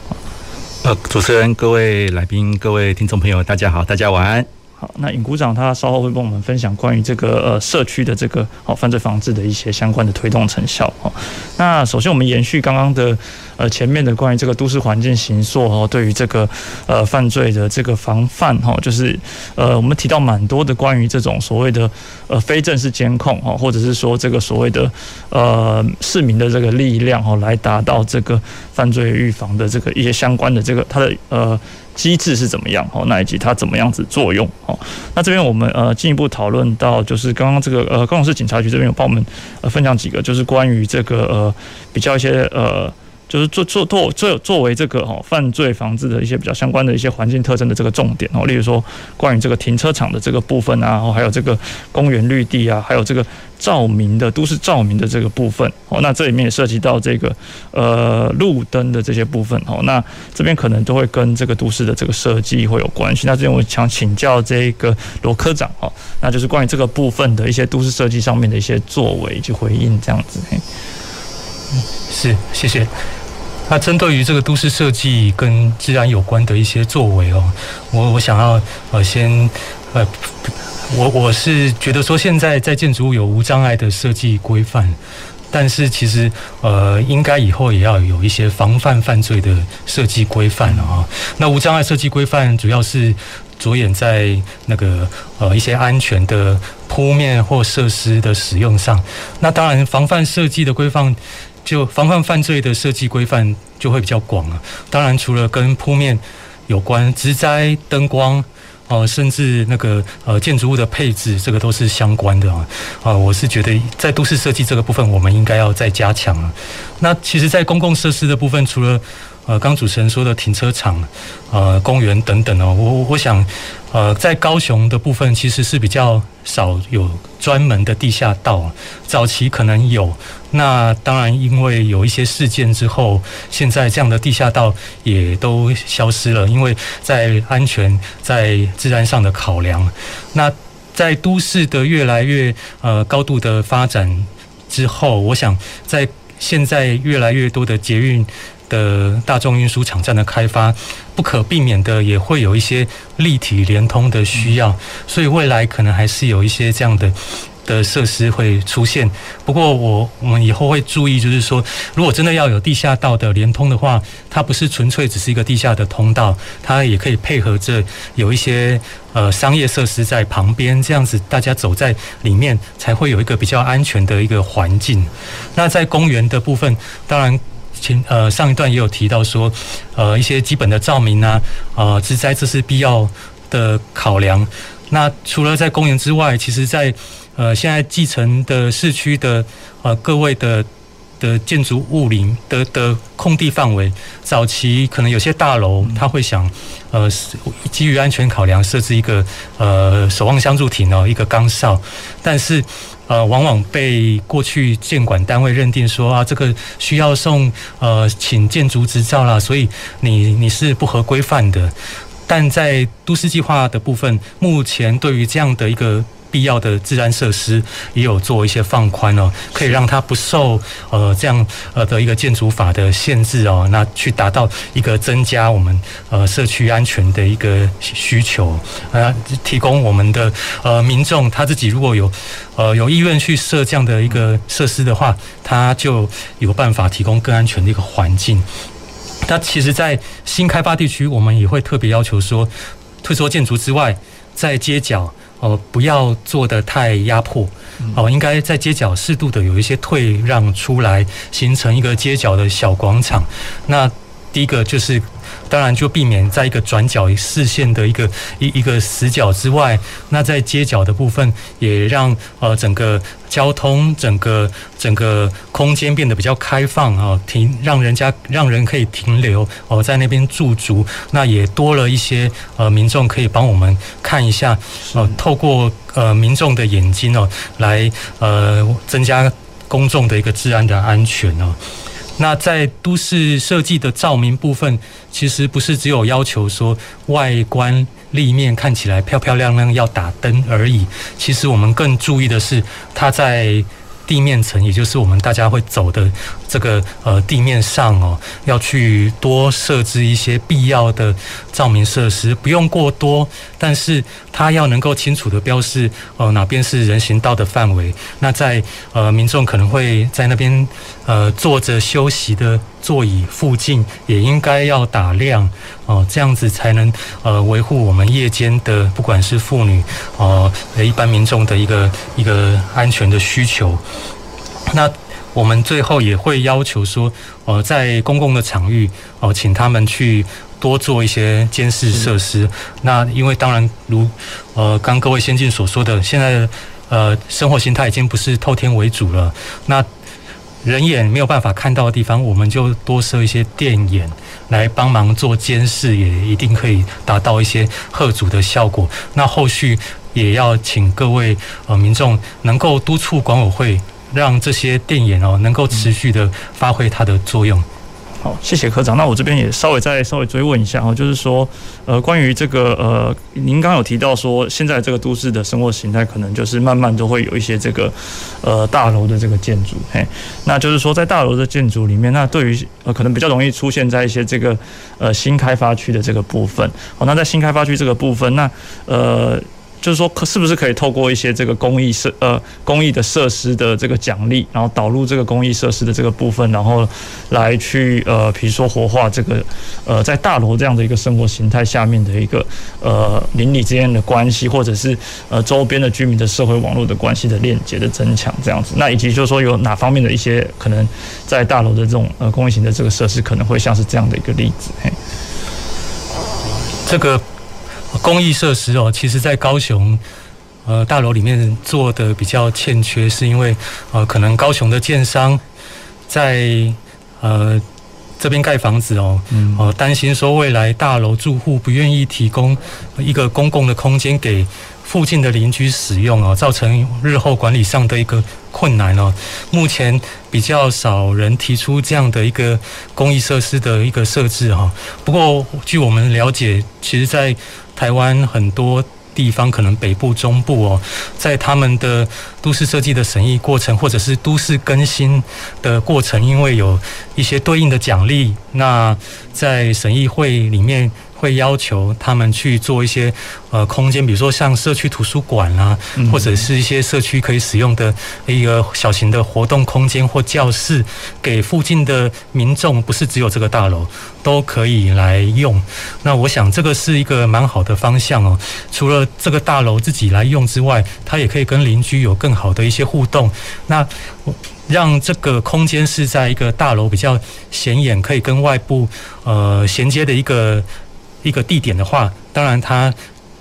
Speaker 18: 呃，主持人、各位来宾、各位听众朋友，大家好，大家晚安。
Speaker 3: 好，那尹股长他稍后会帮我们分享关于这个呃社区的这个好犯罪防治的一些相关的推动成效。哦，那首先我们延续刚刚的。呃，前面的关于这个都市环境形塑哦，对于这个呃犯罪的这个防范哈，就是呃我们提到蛮多的关于这种所谓的呃非正式监控哈，或者是说这个所谓的呃市民的这个力量哈，来达到这个犯罪预防的这个一些相关的这个它的呃机制是怎么样哈，那以及它怎么样子作用哈。那这边我们呃进一步讨论到，就是刚刚这个呃高雄市警察局这边有帮我们呃分享几个，就是关于这个呃比较一些呃。就是做做作作作为这个哈犯罪防治的一些比较相关的一些环境特征的这个重点哦，例如说关于这个停车场的这个部分啊，然后还有这个公园绿地啊，还有这个照明的都市照明的这个部分哦，那这里面也涉及到这个呃路灯的这些部分哦，那这边可能都会跟这个都市的这个设计会有关系。那这边我想请教这个罗科长哦，那就是关于这个部分的一些都市设计上面的一些作为及回应这样子。
Speaker 6: 是，谢谢。那针对于这个都市设计跟治安有关的一些作为哦，我我想要呃先呃，我我是觉得说现在在建筑物有无障碍的设计规范，但是其实呃应该以后也要有一些防范犯罪的设计规范啊。那无障碍设计规范主要是着眼在那个呃一些安全的铺面或设施的使用上。那当然防范设计的规范。就防范犯罪的设计规范就会比较广啊，当然除了跟铺面有关，植栽、灯光，哦，甚至那个呃建筑物的配置，这个都是相关的啊。啊，我是觉得在都市设计这个部分，我们应该要再加强啊。那其实，在公共设施的部分，除了呃刚主持人说的停车场、呃公园等等哦，我我想。呃，在高雄的部分其实是比较少有专门的地下道，早期可能有，那当然因为有一些事件之后，现在这样的地下道也都消失了，因为在安全、在治安上的考量。那在都市的越来越呃高度的发展之后，我想在现在越来越多的捷运。的大众运输场站的开发，不可避免的也会有一些立体联通的需要，所以未来可能还是有一些这样的的设施会出现。不过我我们以后会注意，就是说，如果真的要有地下道的连通的话，它不是纯粹只是一个地下的通道，它也可以配合着有一些呃商业设施在旁边，这样子大家走在里面才会有一个比较安全的一个环境。那在公园的部分，当然前呃上一段也有提到说，呃一些基本的照明啊，呃植栽这是必要的考量。那除了在公园之外，其实在呃现在继承的市区的呃各位的的建筑物林的的空地范围，早期可能有些大楼他会想呃基于安全考量设置一个呃守望相助亭哦，一个岗哨，但是呃往往被过去建管单位认定说啊这个需要送呃请建筑执照啦，所以你你是不合规范的。但在都市计划的部分，目前对于这样的一个必要的治安设施，也有做一些放宽哦，可以让它不受呃这样呃的一个建筑法的限制哦，那去达到一个增加我们呃社区安全的一个需求，呃，提供我们的呃民众他自己如果有呃有意愿去设这样的一个设施的话，他就有办法提供更安全的一个环境。那其实，在新开发地区，我们也会特别要求说，退缩建筑之外，在街角哦，不要做的太压迫哦，应该在街角适度的有一些退让出来，形成一个街角的小广场。那第一个就是。当然，就避免在一个转角视线的一个一一个死角之外，那在街角的部分也让呃整个交通、整个整个空间变得比较开放啊，停让人家让人可以停留哦，在那边驻足，那也多了一些呃民众可以帮我们看一下，呃，透过呃民众的眼睛哦，来呃增加公众的一个治安的安全哦。那在都市设计的照明部分，其实不是只有要求说外观立面看起来漂漂亮亮要打灯而已，其实我们更注意的是它在。地面层，也就是我们大家会走的这个呃地面上哦，要去多设置一些必要的照明设施，不用过多，但是它要能够清楚的标示呃哪边是人行道的范围。那在呃民众可能会在那边呃坐着休息的座椅附近，也应该要打亮哦，这样子才能呃维护我们夜间的不管是妇女哦呃一般民众的一个一个安全的需求。那我们最后也会要求说，呃，在公共的场域哦，请他们去多做一些监视设施。那因为当然如呃刚各位先进所说的，现在呃生活形态已经不是透天为主了。那人眼没有办法看到的地方，我们就多设一些电眼来帮忙做监视，也一定可以达到一些吓阻的效果。那后续也要请各位呃民众能够督促管委会。让这些电眼哦能够持续的发挥它的作用。
Speaker 3: 好，谢谢科长。那我这边也稍微再稍微追问一下哦，就是说，呃，关于这个呃，您刚刚有提到说，现在这个都市的生活形态可能就是慢慢都会有一些这个呃大楼的这个建筑，嘿，那就是说在大楼的建筑里面，那对于呃可能比较容易出现在一些这个呃新开发区的这个部分。好，那在新开发区这个部分，那呃。就是说，可是不是可以透过一些这个公益设呃公益的设施的这个奖励，然后导入这个公益设施的这个部分，然后来去呃，比如说活化这个呃在大楼这样的一个生活形态下面的一个呃邻里之间的关系，或者是呃周边的居民的社会网络的关系的链接的增强这样子。那以及就是说有哪方面的一些可能在大楼的这种呃公益型的这个设施，可能会像是这样的一个例子。嘿，
Speaker 6: 这个。公益设施哦，其实，在高雄，呃，大楼里面做的比较欠缺，是因为呃，可能高雄的建商在呃这边盖房子哦，嗯。呃，担心说未来大楼住户不愿意提供一个公共的空间给附近的邻居使用哦，造成日后管理上的一个困难哦。目前比较少人提出这样的一个公益设施的一个设置哈。不过据我们了解，其实，在台湾很多地方，可能北部、中部哦，在他们的都市设计的审议过程，或者是都市更新的过程，因为有一些对应的奖励，那在审议会里面会要求他们去做一些呃空间，比如说像社区图书馆啦，或者是一些社区可以使用的一个小型的活动空间或教室，给附近的民众，不是只有这个大楼都可以来用。那我想这个是一个蛮好的方向哦。除了这个大楼自己来用之外，它也可以跟邻居有更好的一些互动。那让这个空间是在一个大楼比较显眼，可以跟外部呃衔接的一个。一个地点的话，当然它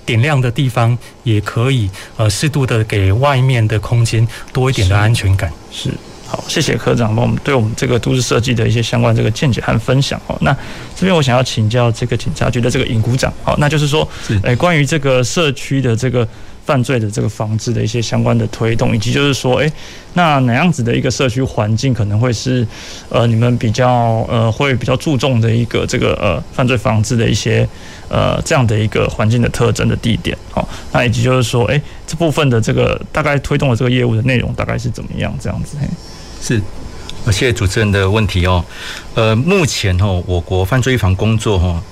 Speaker 6: 点亮的地方也可以呃适度的给外面的空间多一点的安全感。
Speaker 3: 是，是好，谢谢科长帮我们对我们这个都市设计的一些相关这个见解和分享哦。那这边我想要请教这个警察局的这个尹股长，好，那就是说，哎，关于这个社区的这个。犯罪的这个防治的一些相关的推动，以及就是说，诶，那哪样子的一个社区环境可能会是呃你们比较呃会比较注重的一个这个呃犯罪防治的一些呃这样的一个环境的特征的地点？好，那以及就是说，诶，这部分的这个大概推动的这个业务的内容大概是怎么样？这样子？嘿，
Speaker 18: 是，谢谢主持人的问题哦。呃，目前哦，我国犯罪预防工作哈。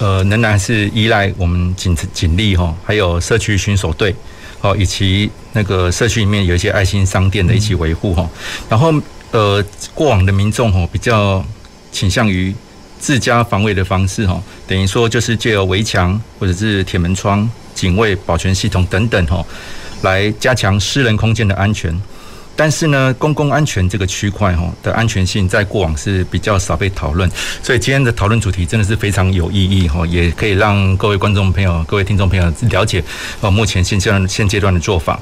Speaker 18: 呃，仍然是依赖我们警警力哈，还有社区巡守队，哦，以及那个社区里面有一些爱心商店的一起维护哈。然后呃，过往的民众哈比较倾向于自家防卫的方式哈，等于说就是借由围墙或者是铁门窗、警卫、保全系统等等哈，来加强私人空间的安全。但是呢，公共安全这个区块哈的安全性在过往是比较少被讨论，所以今天的讨论主题真的是非常有意义哈，也可以让各位观众朋友、各位听众朋友了解呃目前现阶段现阶段的做法。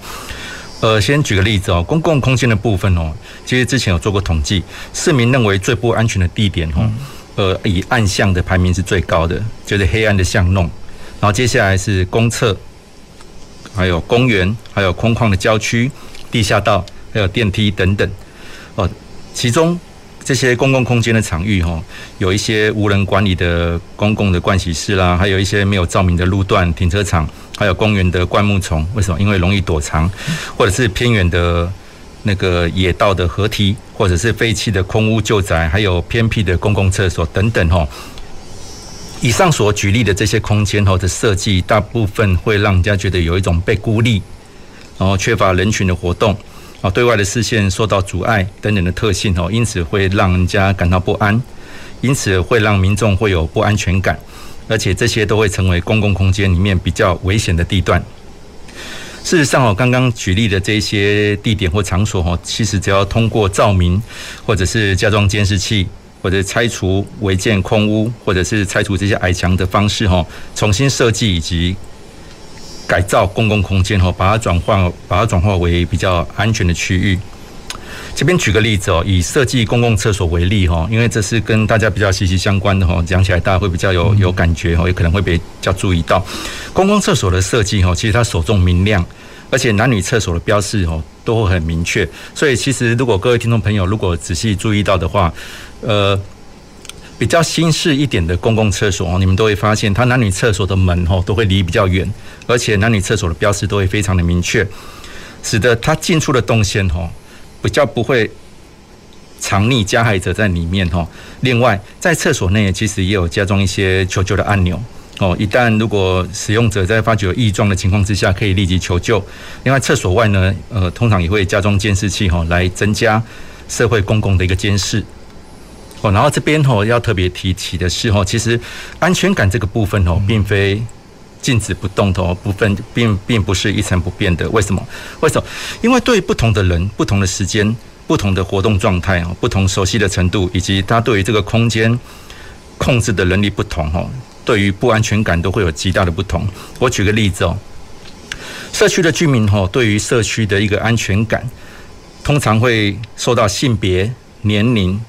Speaker 18: 呃，先举个例子哦，公共空间的部分哦，其实之前有做过统计，市民认为最不安全的地点哦，呃，以暗巷的排名是最高的，就是黑暗的巷弄，然后接下来是公厕，还有公园，还有空旷的郊区、地下道。还有电梯等等，哦，其中这些公共空间的场域哈，有一些无人管理的公共的盥洗室啦，还有一些没有照明的路段、停车场，还有公园的灌木丛。为什么？因为容易躲藏，或者是偏远的那个野道的河堤，或者是废弃的空屋旧宅，还有偏僻的公共厕所等等哈。以上所举例的这些空间哈的设计，大部分会让人家觉得有一种被孤立，然后缺乏人群的活动。啊，对外的视线受到阻碍等等的特性哦，因此会让人家感到不安，因此会让民众会有不安全感，而且这些都会成为公共空间里面比较危险的地段。事实上哦，刚刚举例的这些地点或场所哦，其实只要通过照明，或者是加装监视器，或者拆除违建空屋，或者是拆除这些矮墙的方式哈，重新设计以及。改造公共空间哈，把它转换，把它转化为比较安全的区域。这边举个例子哦，以设计公共厕所为例哈，因为这是跟大家比较息息相关的哈，讲起来大家会比较有有感觉哈，也可能会比较注意到公共厕所的设计哈，其实它首重明亮，而且男女厕所的标示哦都会很明确。所以其实如果各位听众朋友如果仔细注意到的话，呃。比较新式一点的公共厕所哦，你们都会发现，它男女厕所的门哦都会离比较远，而且男女厕所的标识都会非常的明确，使得它进出的动线哦比较不会藏匿加害者在里面哦。另外，在厕所内其实也有加装一些求救的按钮哦，一旦如果使用者在发觉有异状的情况之下，可以立即求救。另外，厕所外呢，呃，通常也会加装监视器哈，来增加社会公共的一个监视。哦，然后这边吼要特别提起的是吼，其实安全感这个部分哦，并非静止不动的部分，并并不是一成不变的。为什么？为什么？因为对不同的人、不同的时间、不同的活动状态啊、不同熟悉的程度，以及他对于这个空间控制的能力不同哦，对于不安全感都会有极大的不同。我举个例子哦，社区的居民吼，对于社区的一个安全感，通常会受到性别、年龄。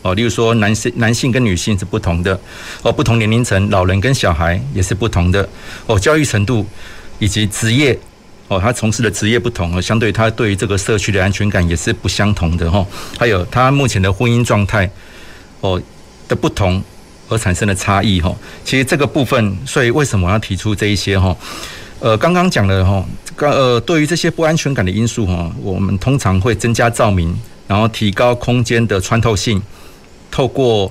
Speaker 18: 哦，例如说男性、男性跟女性是不同的，哦，不同年龄层，老人跟小孩也是不同的，哦，教育程度以及职业，哦，他从事的职业不同，哦，相对他对于这个社区的安全感也是不相同的哈。还有他目前的婚姻状态，哦的不同而产生的差异哈。其实这个部分，所以为什么要提出这一些哈？呃，刚刚讲了哈，刚呃，对于这些不安全感的因素哈，我们通常会增加照明，然后提高空间的穿透性。透过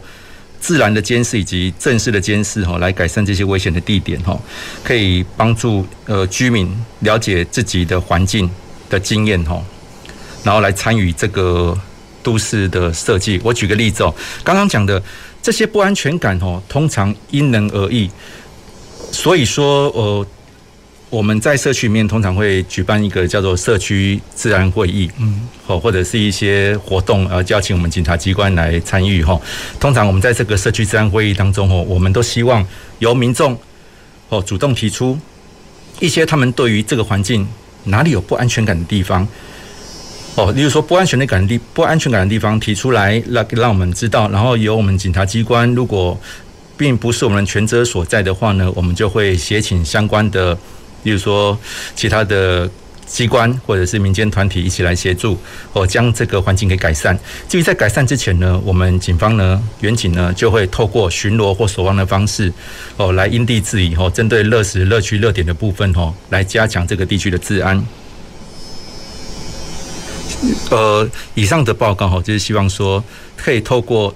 Speaker 18: 自然的监视以及正式的监视哈，来改善这些危险的地点哈，可以帮助呃居民了解自己的环境的经验哈，然后来参与这个都市的设计。我举个例子哦，刚刚讲的这些不安全感哦，通常因人而异，所以说呃。我们在社区里面通常会举办一个叫做社区治安会议，嗯，或或者是一些活动，呃，邀请我们警察机关来参与哈。通常我们在这个社区治安会议当中哦，我们都希望由民众哦主动提出一些他们对于这个环境哪里有不安全感的地方，哦，例如说不安全的感地不安全感的地方提出来，让让我们知道，然后由我们警察机关如果并不是我们权责所在的话呢，我们就会协请相关的。例如说，其他的机关或者是民间团体一起来协助，哦，将这个环境给改善。至于在改善之前呢，我们警方呢，员警呢，就会透过巡逻或守望的方式，哦，来因地制宜，哦，针对热时热区热点的部分，哦，来加强这个地区的治安。呃，以上的报告，哈，就是希望说，可以透过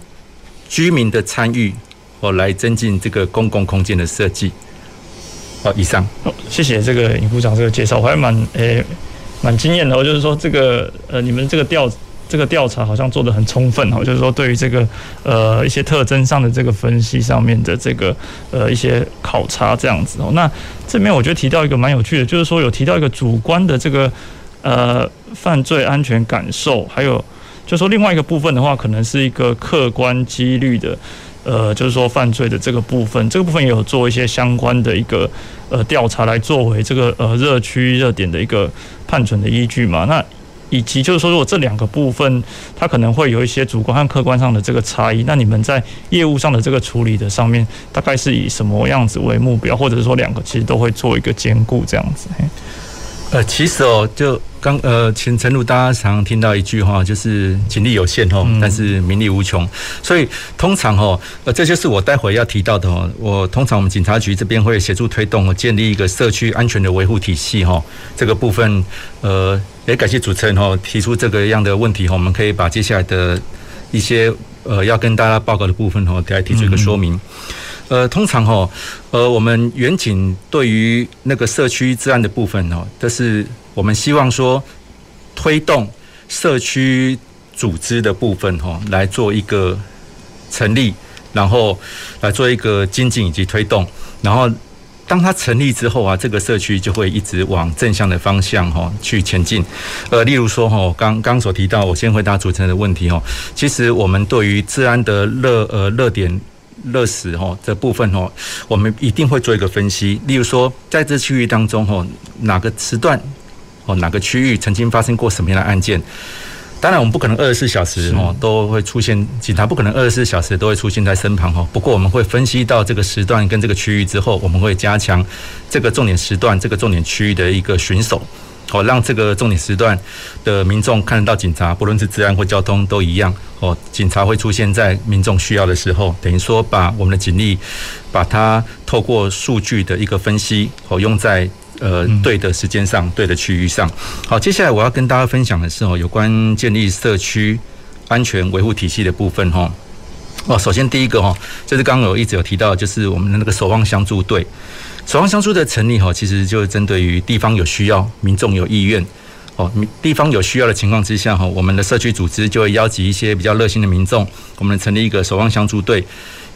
Speaker 18: 居民的参与，哦，来增进这个公共空间的设计。好，以上。
Speaker 3: 哦，谢谢这个尹副长这个介绍，我还蛮诶蛮惊艳的。哦，就是说这个呃，你们这个调这个调查好像做得很充分哦，就是说对于这个呃一些特征上的这个分析上面的这个呃一些考察这样子哦。那这边我觉得提到一个蛮有趣的，就是说有提到一个主观的这个呃犯罪安全感受，还有就说另外一个部分的话，可能是一个客观几率的。呃，就是说犯罪的这个部分，这个部分也有做一些相关的一个呃调查，来作为这个呃热区热点的一个判准的依据嘛。那以及就是说，如果这两个部分它可能会有一些主观和客观上的这个差异，那你们在业务上的这个处理的上面，大概是以什么样子为目标，或者是说两个其实都会做一个兼顾这样子？
Speaker 18: 呃，其实哦，就刚呃，前程路大家常常听到一句话，就是警力有限哦，但是名力无穷。所以通常哦，呃，这就是我待会要提到的哦。我通常我们警察局这边会协助推动建立一个社区安全的维护体系哈。这个部分呃，也感谢主持人哈提出这个样的问题哈。我们可以把接下来的一些呃要跟大家报告的部分哈，来提出一个说明。呃，通常哈，呃，我们远警对于那个社区治安的部分哦，都是我们希望说推动社区组织的部分哈，来做一个成立，然后来做一个精进以及推动，然后当它成立之后啊，这个社区就会一直往正向的方向哈去前进。呃，例如说哈，刚刚所提到，我先回答主持人的问题哦，其实我们对于治安的热呃热点。热时哈这部分哈，我们一定会做一个分析。例如说，在这区域当中哈，哪个时段哦，哪个区域曾经发生过什么样的案件？当然，我们不可能二十四小时哈都会出现，警察不可能二十四小时都会出现在身旁哦。不过，我们会分析到这个时段跟这个区域之后，我们会加强这个重点时段、这个重点区域的一个巡守。哦，让这个重点时段的民众看得到警察，不论是治安或交通都一样。哦，警察会出现在民众需要的时候，等于说把我们的警力，把它透过数据的一个分析，哦，用在呃对的时间上、对的区域上。好，接下来我要跟大家分享的是哦，有关建立社区安全维护体系的部分哈。哦，首先第一个哈，就是刚刚我一直有提到，就是我们的那个守望相助队。守望相助的成立哈，其实就是针对于地方有需要、民众有意愿，哦，地方有需要的情况之下哈，我们的社区组织就会邀集一些比较热心的民众，我们成立一个守望相助队。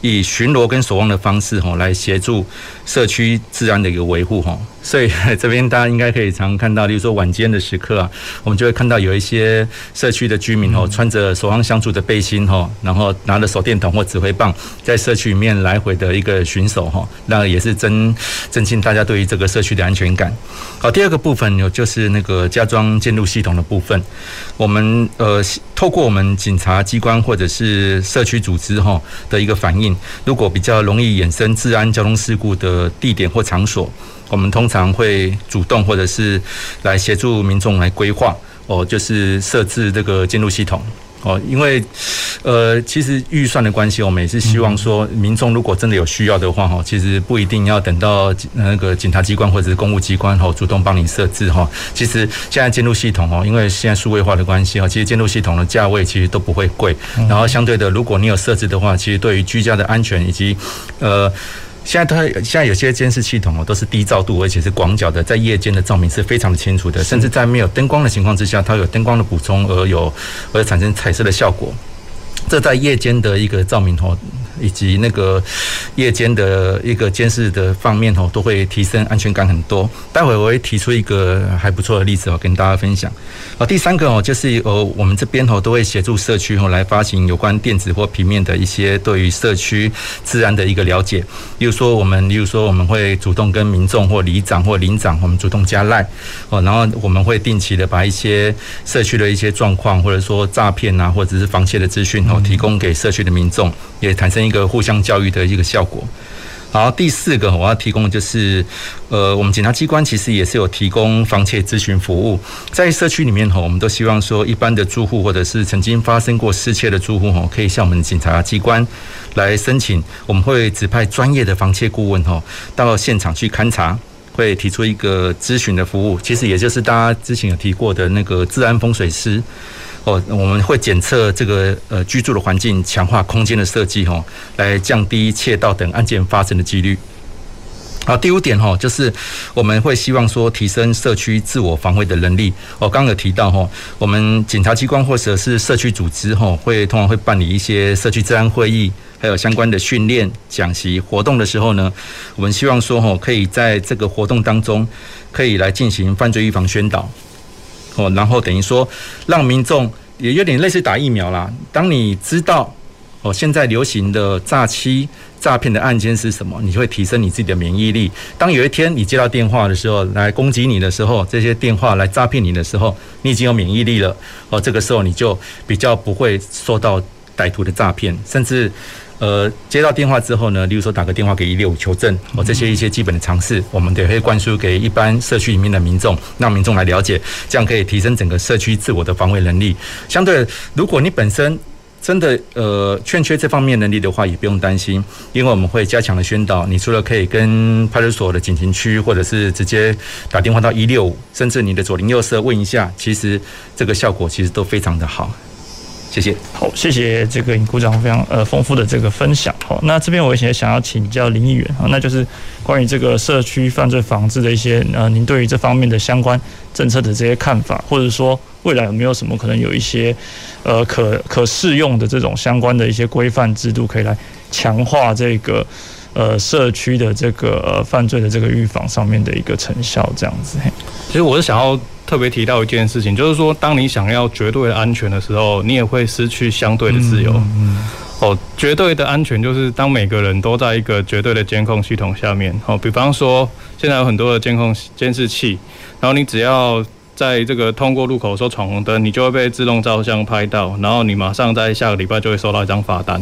Speaker 18: 以巡逻跟守望的方式哈，来协助社区治安的一个维护吼，所以这边大家应该可以常看到，例如说晚间的时刻啊，我们就会看到有一些社区的居民哦，穿着守望相助的背心吼，然后拿着手电筒或指挥棒，在社区里面来回的一个巡守哈，那也是增增进大家对于这个社区的安全感。好，第二个部分有就是那个加装监录系统的部分，我们呃透过我们警察机关或者是社区组织哈的一个反应。如果比较容易衍生治安交通事故的地点或场所，我们通常会主动或者是来协助民众来规划哦，就是设置这个监督系统哦，因为呃，其实预算的关系，我们也是希望说，民众如果真的有需要的话，哈，其实不一定要等到那个警察机关或者是公务机关哈，主动帮你设置哈。其实现在监督系统哦，因为现在数位化的关系哈，其实监督系统的价位其实都不会贵，然后相对的，如果你有设置的话，其实对于居家的安全以及呃。现在它现在有些监视系统哦，都是低照度，而且是广角的，在夜间的照明是非常的清楚的，甚至在没有灯光的情况之下，它有灯光的补充而有而产生彩色的效果。这在夜间的一个照明哦。以及那个夜间的一个监视的方面哦，都会提升安全感很多。待会我会提出一个还不错的例子哦，跟大家分享。啊，第三个哦，就是呃，我们这边哦都会协助社区哦来发行有关电子或平面的一些对于社区治安的一个了解。例如说，我们例如说我们会主动跟民众或里长或邻长，我们主动加赖哦，然后我们会定期的把一些社区的一些状况，或者说诈骗啊，或者是防窃的资讯哦，提供给社区的民众，也产生。一个互相教育的一个效果。好，第四个我要提供的就是，呃，我们警察机关其实也是有提供房窃咨询服务，在社区里面哈，我们都希望说，一般的住户或者是曾经发生过失窃的住户哈，可以向我们警察机关来申请，我们会指派专业的房窃顾问哈，到现场去勘查，会提出一个咨询的服务，其实也就是大家之前有提过的那个治安风水师。哦，我们会检测这个呃居住的环境，强化空间的设计，吼，来降低窃盗等案件发生的几率。好，第五点哈，就是我们会希望说提升社区自我防卫的能力。我刚刚有提到哈，我们警察机关或者是社区组织哈，会通常会办理一些社区治安会议，还有相关的训练、讲习活动的时候呢，我们希望说哈，可以在这个活动当中，可以来进行犯罪预防宣导。哦，然后等于说，让民众也有点类似打疫苗啦。当你知道哦，现在流行的诈欺、诈骗的案件是什么，你就会提升你自己的免疫力。当有一天你接到电话的时候，来攻击你的时候，这些电话来诈骗你的时候，你已经有免疫力了。哦，这个时候你就比较不会受到歹徒的诈骗，甚至。呃，接到电话之后呢，例如说打个电话给一六五求证，哦，这些一些基本的常识，我们也会灌输给一般社区里面的民众，让民众来了解，这样可以提升整个社区自我的防卫能力。相对，如果你本身真的呃欠缺这方面能力的话，也不用担心，因为我们会加强的宣导。你除了可以跟派出所的警情区，或者是直接打电话到一六五，甚至你的左邻右舍问一下，其实这个效果其实都非常的好。谢谢。
Speaker 3: 好，谢谢这个尹股长非常呃丰富的这个分享。好，那这边我也想要请教林议员啊，那就是关于这个社区犯罪防治的一些呃，您对于这方面的相关政策的这些看法，或者说未来有没有什么可能有一些呃可可适用的这种相关的一些规范制度，可以来强化这个呃社区的这个呃犯罪的这个预防上面的一个成效，这样子。
Speaker 8: 其实我是想要。特别提到一件事情，就是说，当你想要绝对的安全的时候，你也会失去相对的自由。嗯，哦，绝对的安全就是当每个人都在一个绝对的监控系统下面。哦，比方说，现在有很多的监控监视器，然后你只要在这个通过路口的时候闯红灯，你就会被自动照相拍到，然后你马上在下个礼拜就会收到一张罚单。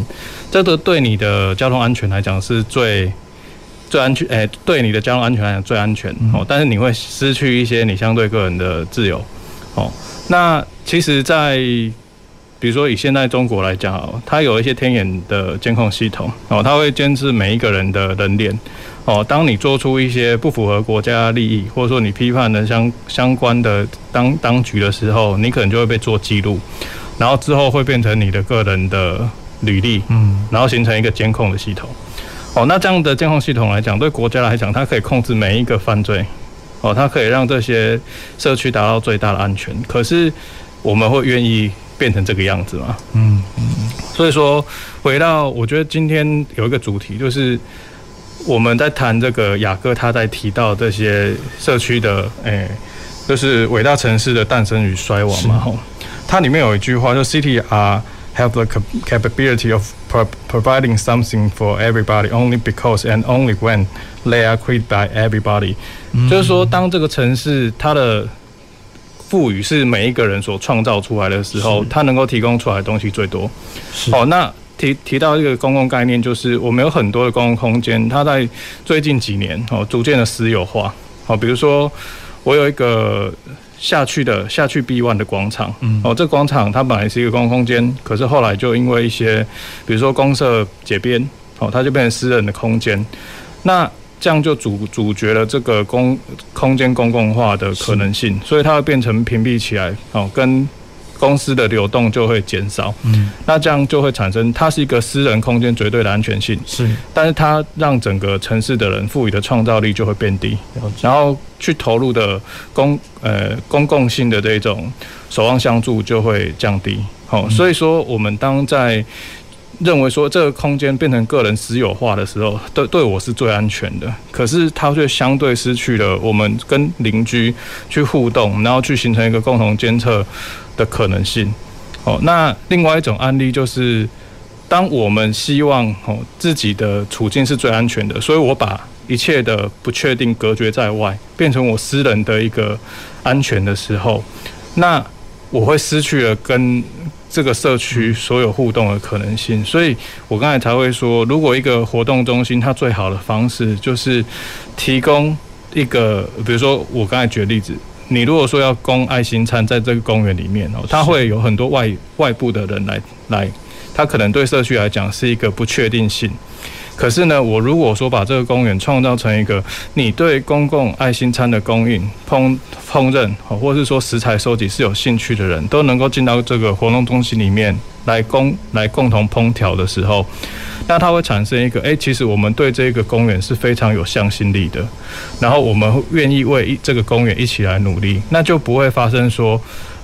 Speaker 8: 这个对你的交通安全来讲是最。最安全，诶、欸，对你的交通安全来讲最安全哦。但是你会失去一些你相对个人的自由哦。那其实，在比如说以现在中国来讲，它有一些天眼的监控系统哦，它会监视每一个人的人脸哦。当你做出一些不符合国家利益，或者说你批判的相相关的当当局的时候，你可能就会被做记录，然后之后会变成你的个人的履历，嗯，然后形成一个监控的系统。哦，那这样的监控系统来讲，对国家来讲，它可以控制每一个犯罪，哦，它可以让这些社区达到最大的安全。可是，我们会愿意变成这个样子吗？嗯嗯。所以说，回到我觉得今天有一个主题，就是我们在谈这个雅各他在提到这些社区的，诶、欸，就是伟大城市的诞生与衰亡嘛。吼，它里面有一句话，就 City are have the capability of providing something for everybody only because and only when they are created by everybody，嗯，就是说，当这个城市它的赋予是每一个人所创造出来的时候，它能够提供出来的东西最多。哦，那提提到一个公共概念，就是我们有很多的公共空间，它在最近几年哦逐渐的私有化。好，比如说我有一个下去的下去 B one 的广场，嗯，哦，这广场它本来是一个公共空间，可是后来就因为一些，比如说公社解编，哦，它就变成私人的空间，那这样就阻阻绝了这个公空间公共化的可能性，所以它会变成屏蔽起来，哦，跟。公司的流动就会减少，嗯，那这样就会产生，它是一个私人空间绝对的安全性，是，但是它让整个城市的人赋予的创造力就会变低，然后去投入的公呃公共性的这种守望相助就会降低，好，所以说我们当在认为说这个空间变成个人私有化的时候，对对我是最安全的，可是它却相对失去了我们跟邻居去互动，然后去形成一个共同监测。的可能性，哦，那另外一种案例就是，当我们希望哦自己的处境是最安全的，所以我把一切的不确定隔绝在外，变成我私人的一个安全的时候，那我会失去了跟这个社区所有互动的可能性。所以我刚才才会说，如果一个活动中心，它最好的方式就是提供一个，比如说我刚才举例子。你如果说要供爱心餐在这个公园里面哦，它会有很多外外部的人来来，它可能对社区来讲是一个不确定性。可是呢，我如果说把这个公园创造成一个你对公共爱心餐的供应、烹烹饪，或者是说食材收集是有兴趣的人，都能够进到这个活动中心里面来共来共同烹调的时候。那它会产生一个，诶，其实我们对这个公园是非常有向心力的，然后我们愿意为这个公园一起来努力，那就不会发生说，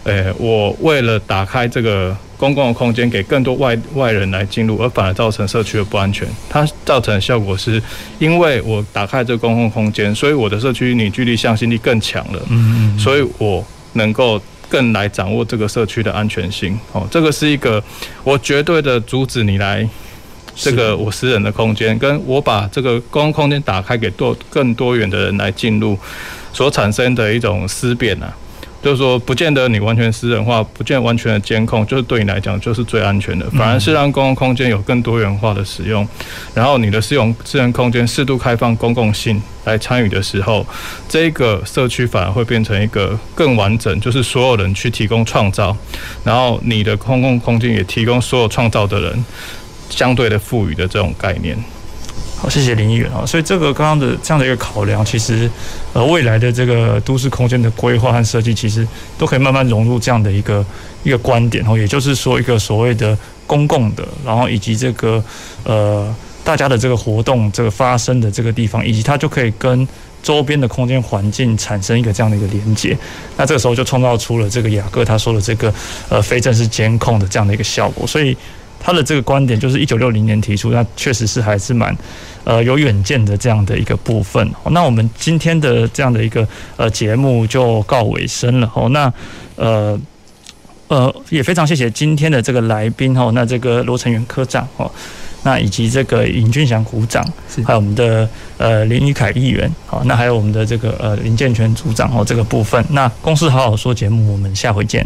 Speaker 8: 诶，我为了打开这个公共的空间给更多外外人来进入，而反而造成社区的不安全。它造成的效果是，因为我打开这个公共空间，所以我的社区凝聚力、向心力更强了，嗯，所以我能够更来掌握这个社区的安全性。哦，这个是一个我绝对的阻止你来。这个我私人的空间，跟我把这个公共空间打开给多更多元的人来进入，所产生的一种思辨啊，就是说，不见得你完全私人化，不见得完全的监控，就是对你来讲就是最安全的，反而是让公共空间有更多元化的使用，然后你的私用私人空间适度开放公共性来参与的时候，这个社区反而会变成一个更完整，就是所有人去提供创造，然后你的公共空间也提供所有创造的人。相对的赋予的这种概念。
Speaker 3: 好，谢谢林议员啊。所以这个刚刚的这样的一个考量，其实呃未来的这个都市空间的规划和设计，其实都可以慢慢融入这样的一个一个观点哦。也就是说，一个所谓的公共的，然后以及这个呃大家的这个活动这个发生的这个地方，以及它就可以跟周边的空间环境产生一个这样的一个连接。那这个时候就创造出了这个雅各他说的这个呃非正式监控的这样的一个效果。所以。他的这个观点就是一九六零年提出，那确实是还是蛮呃有远见的这样的一个部分。那我们今天的这样的一个呃节目就告尾声了哦。那呃呃也非常谢谢今天的这个来宾哦。那这个罗成元科长哦，那以及这个尹俊祥股长，还有我们的呃林宇凯议员好，那还有我们的这个呃林建全组长哦这个部分。那公司好好说节目，我们下回见。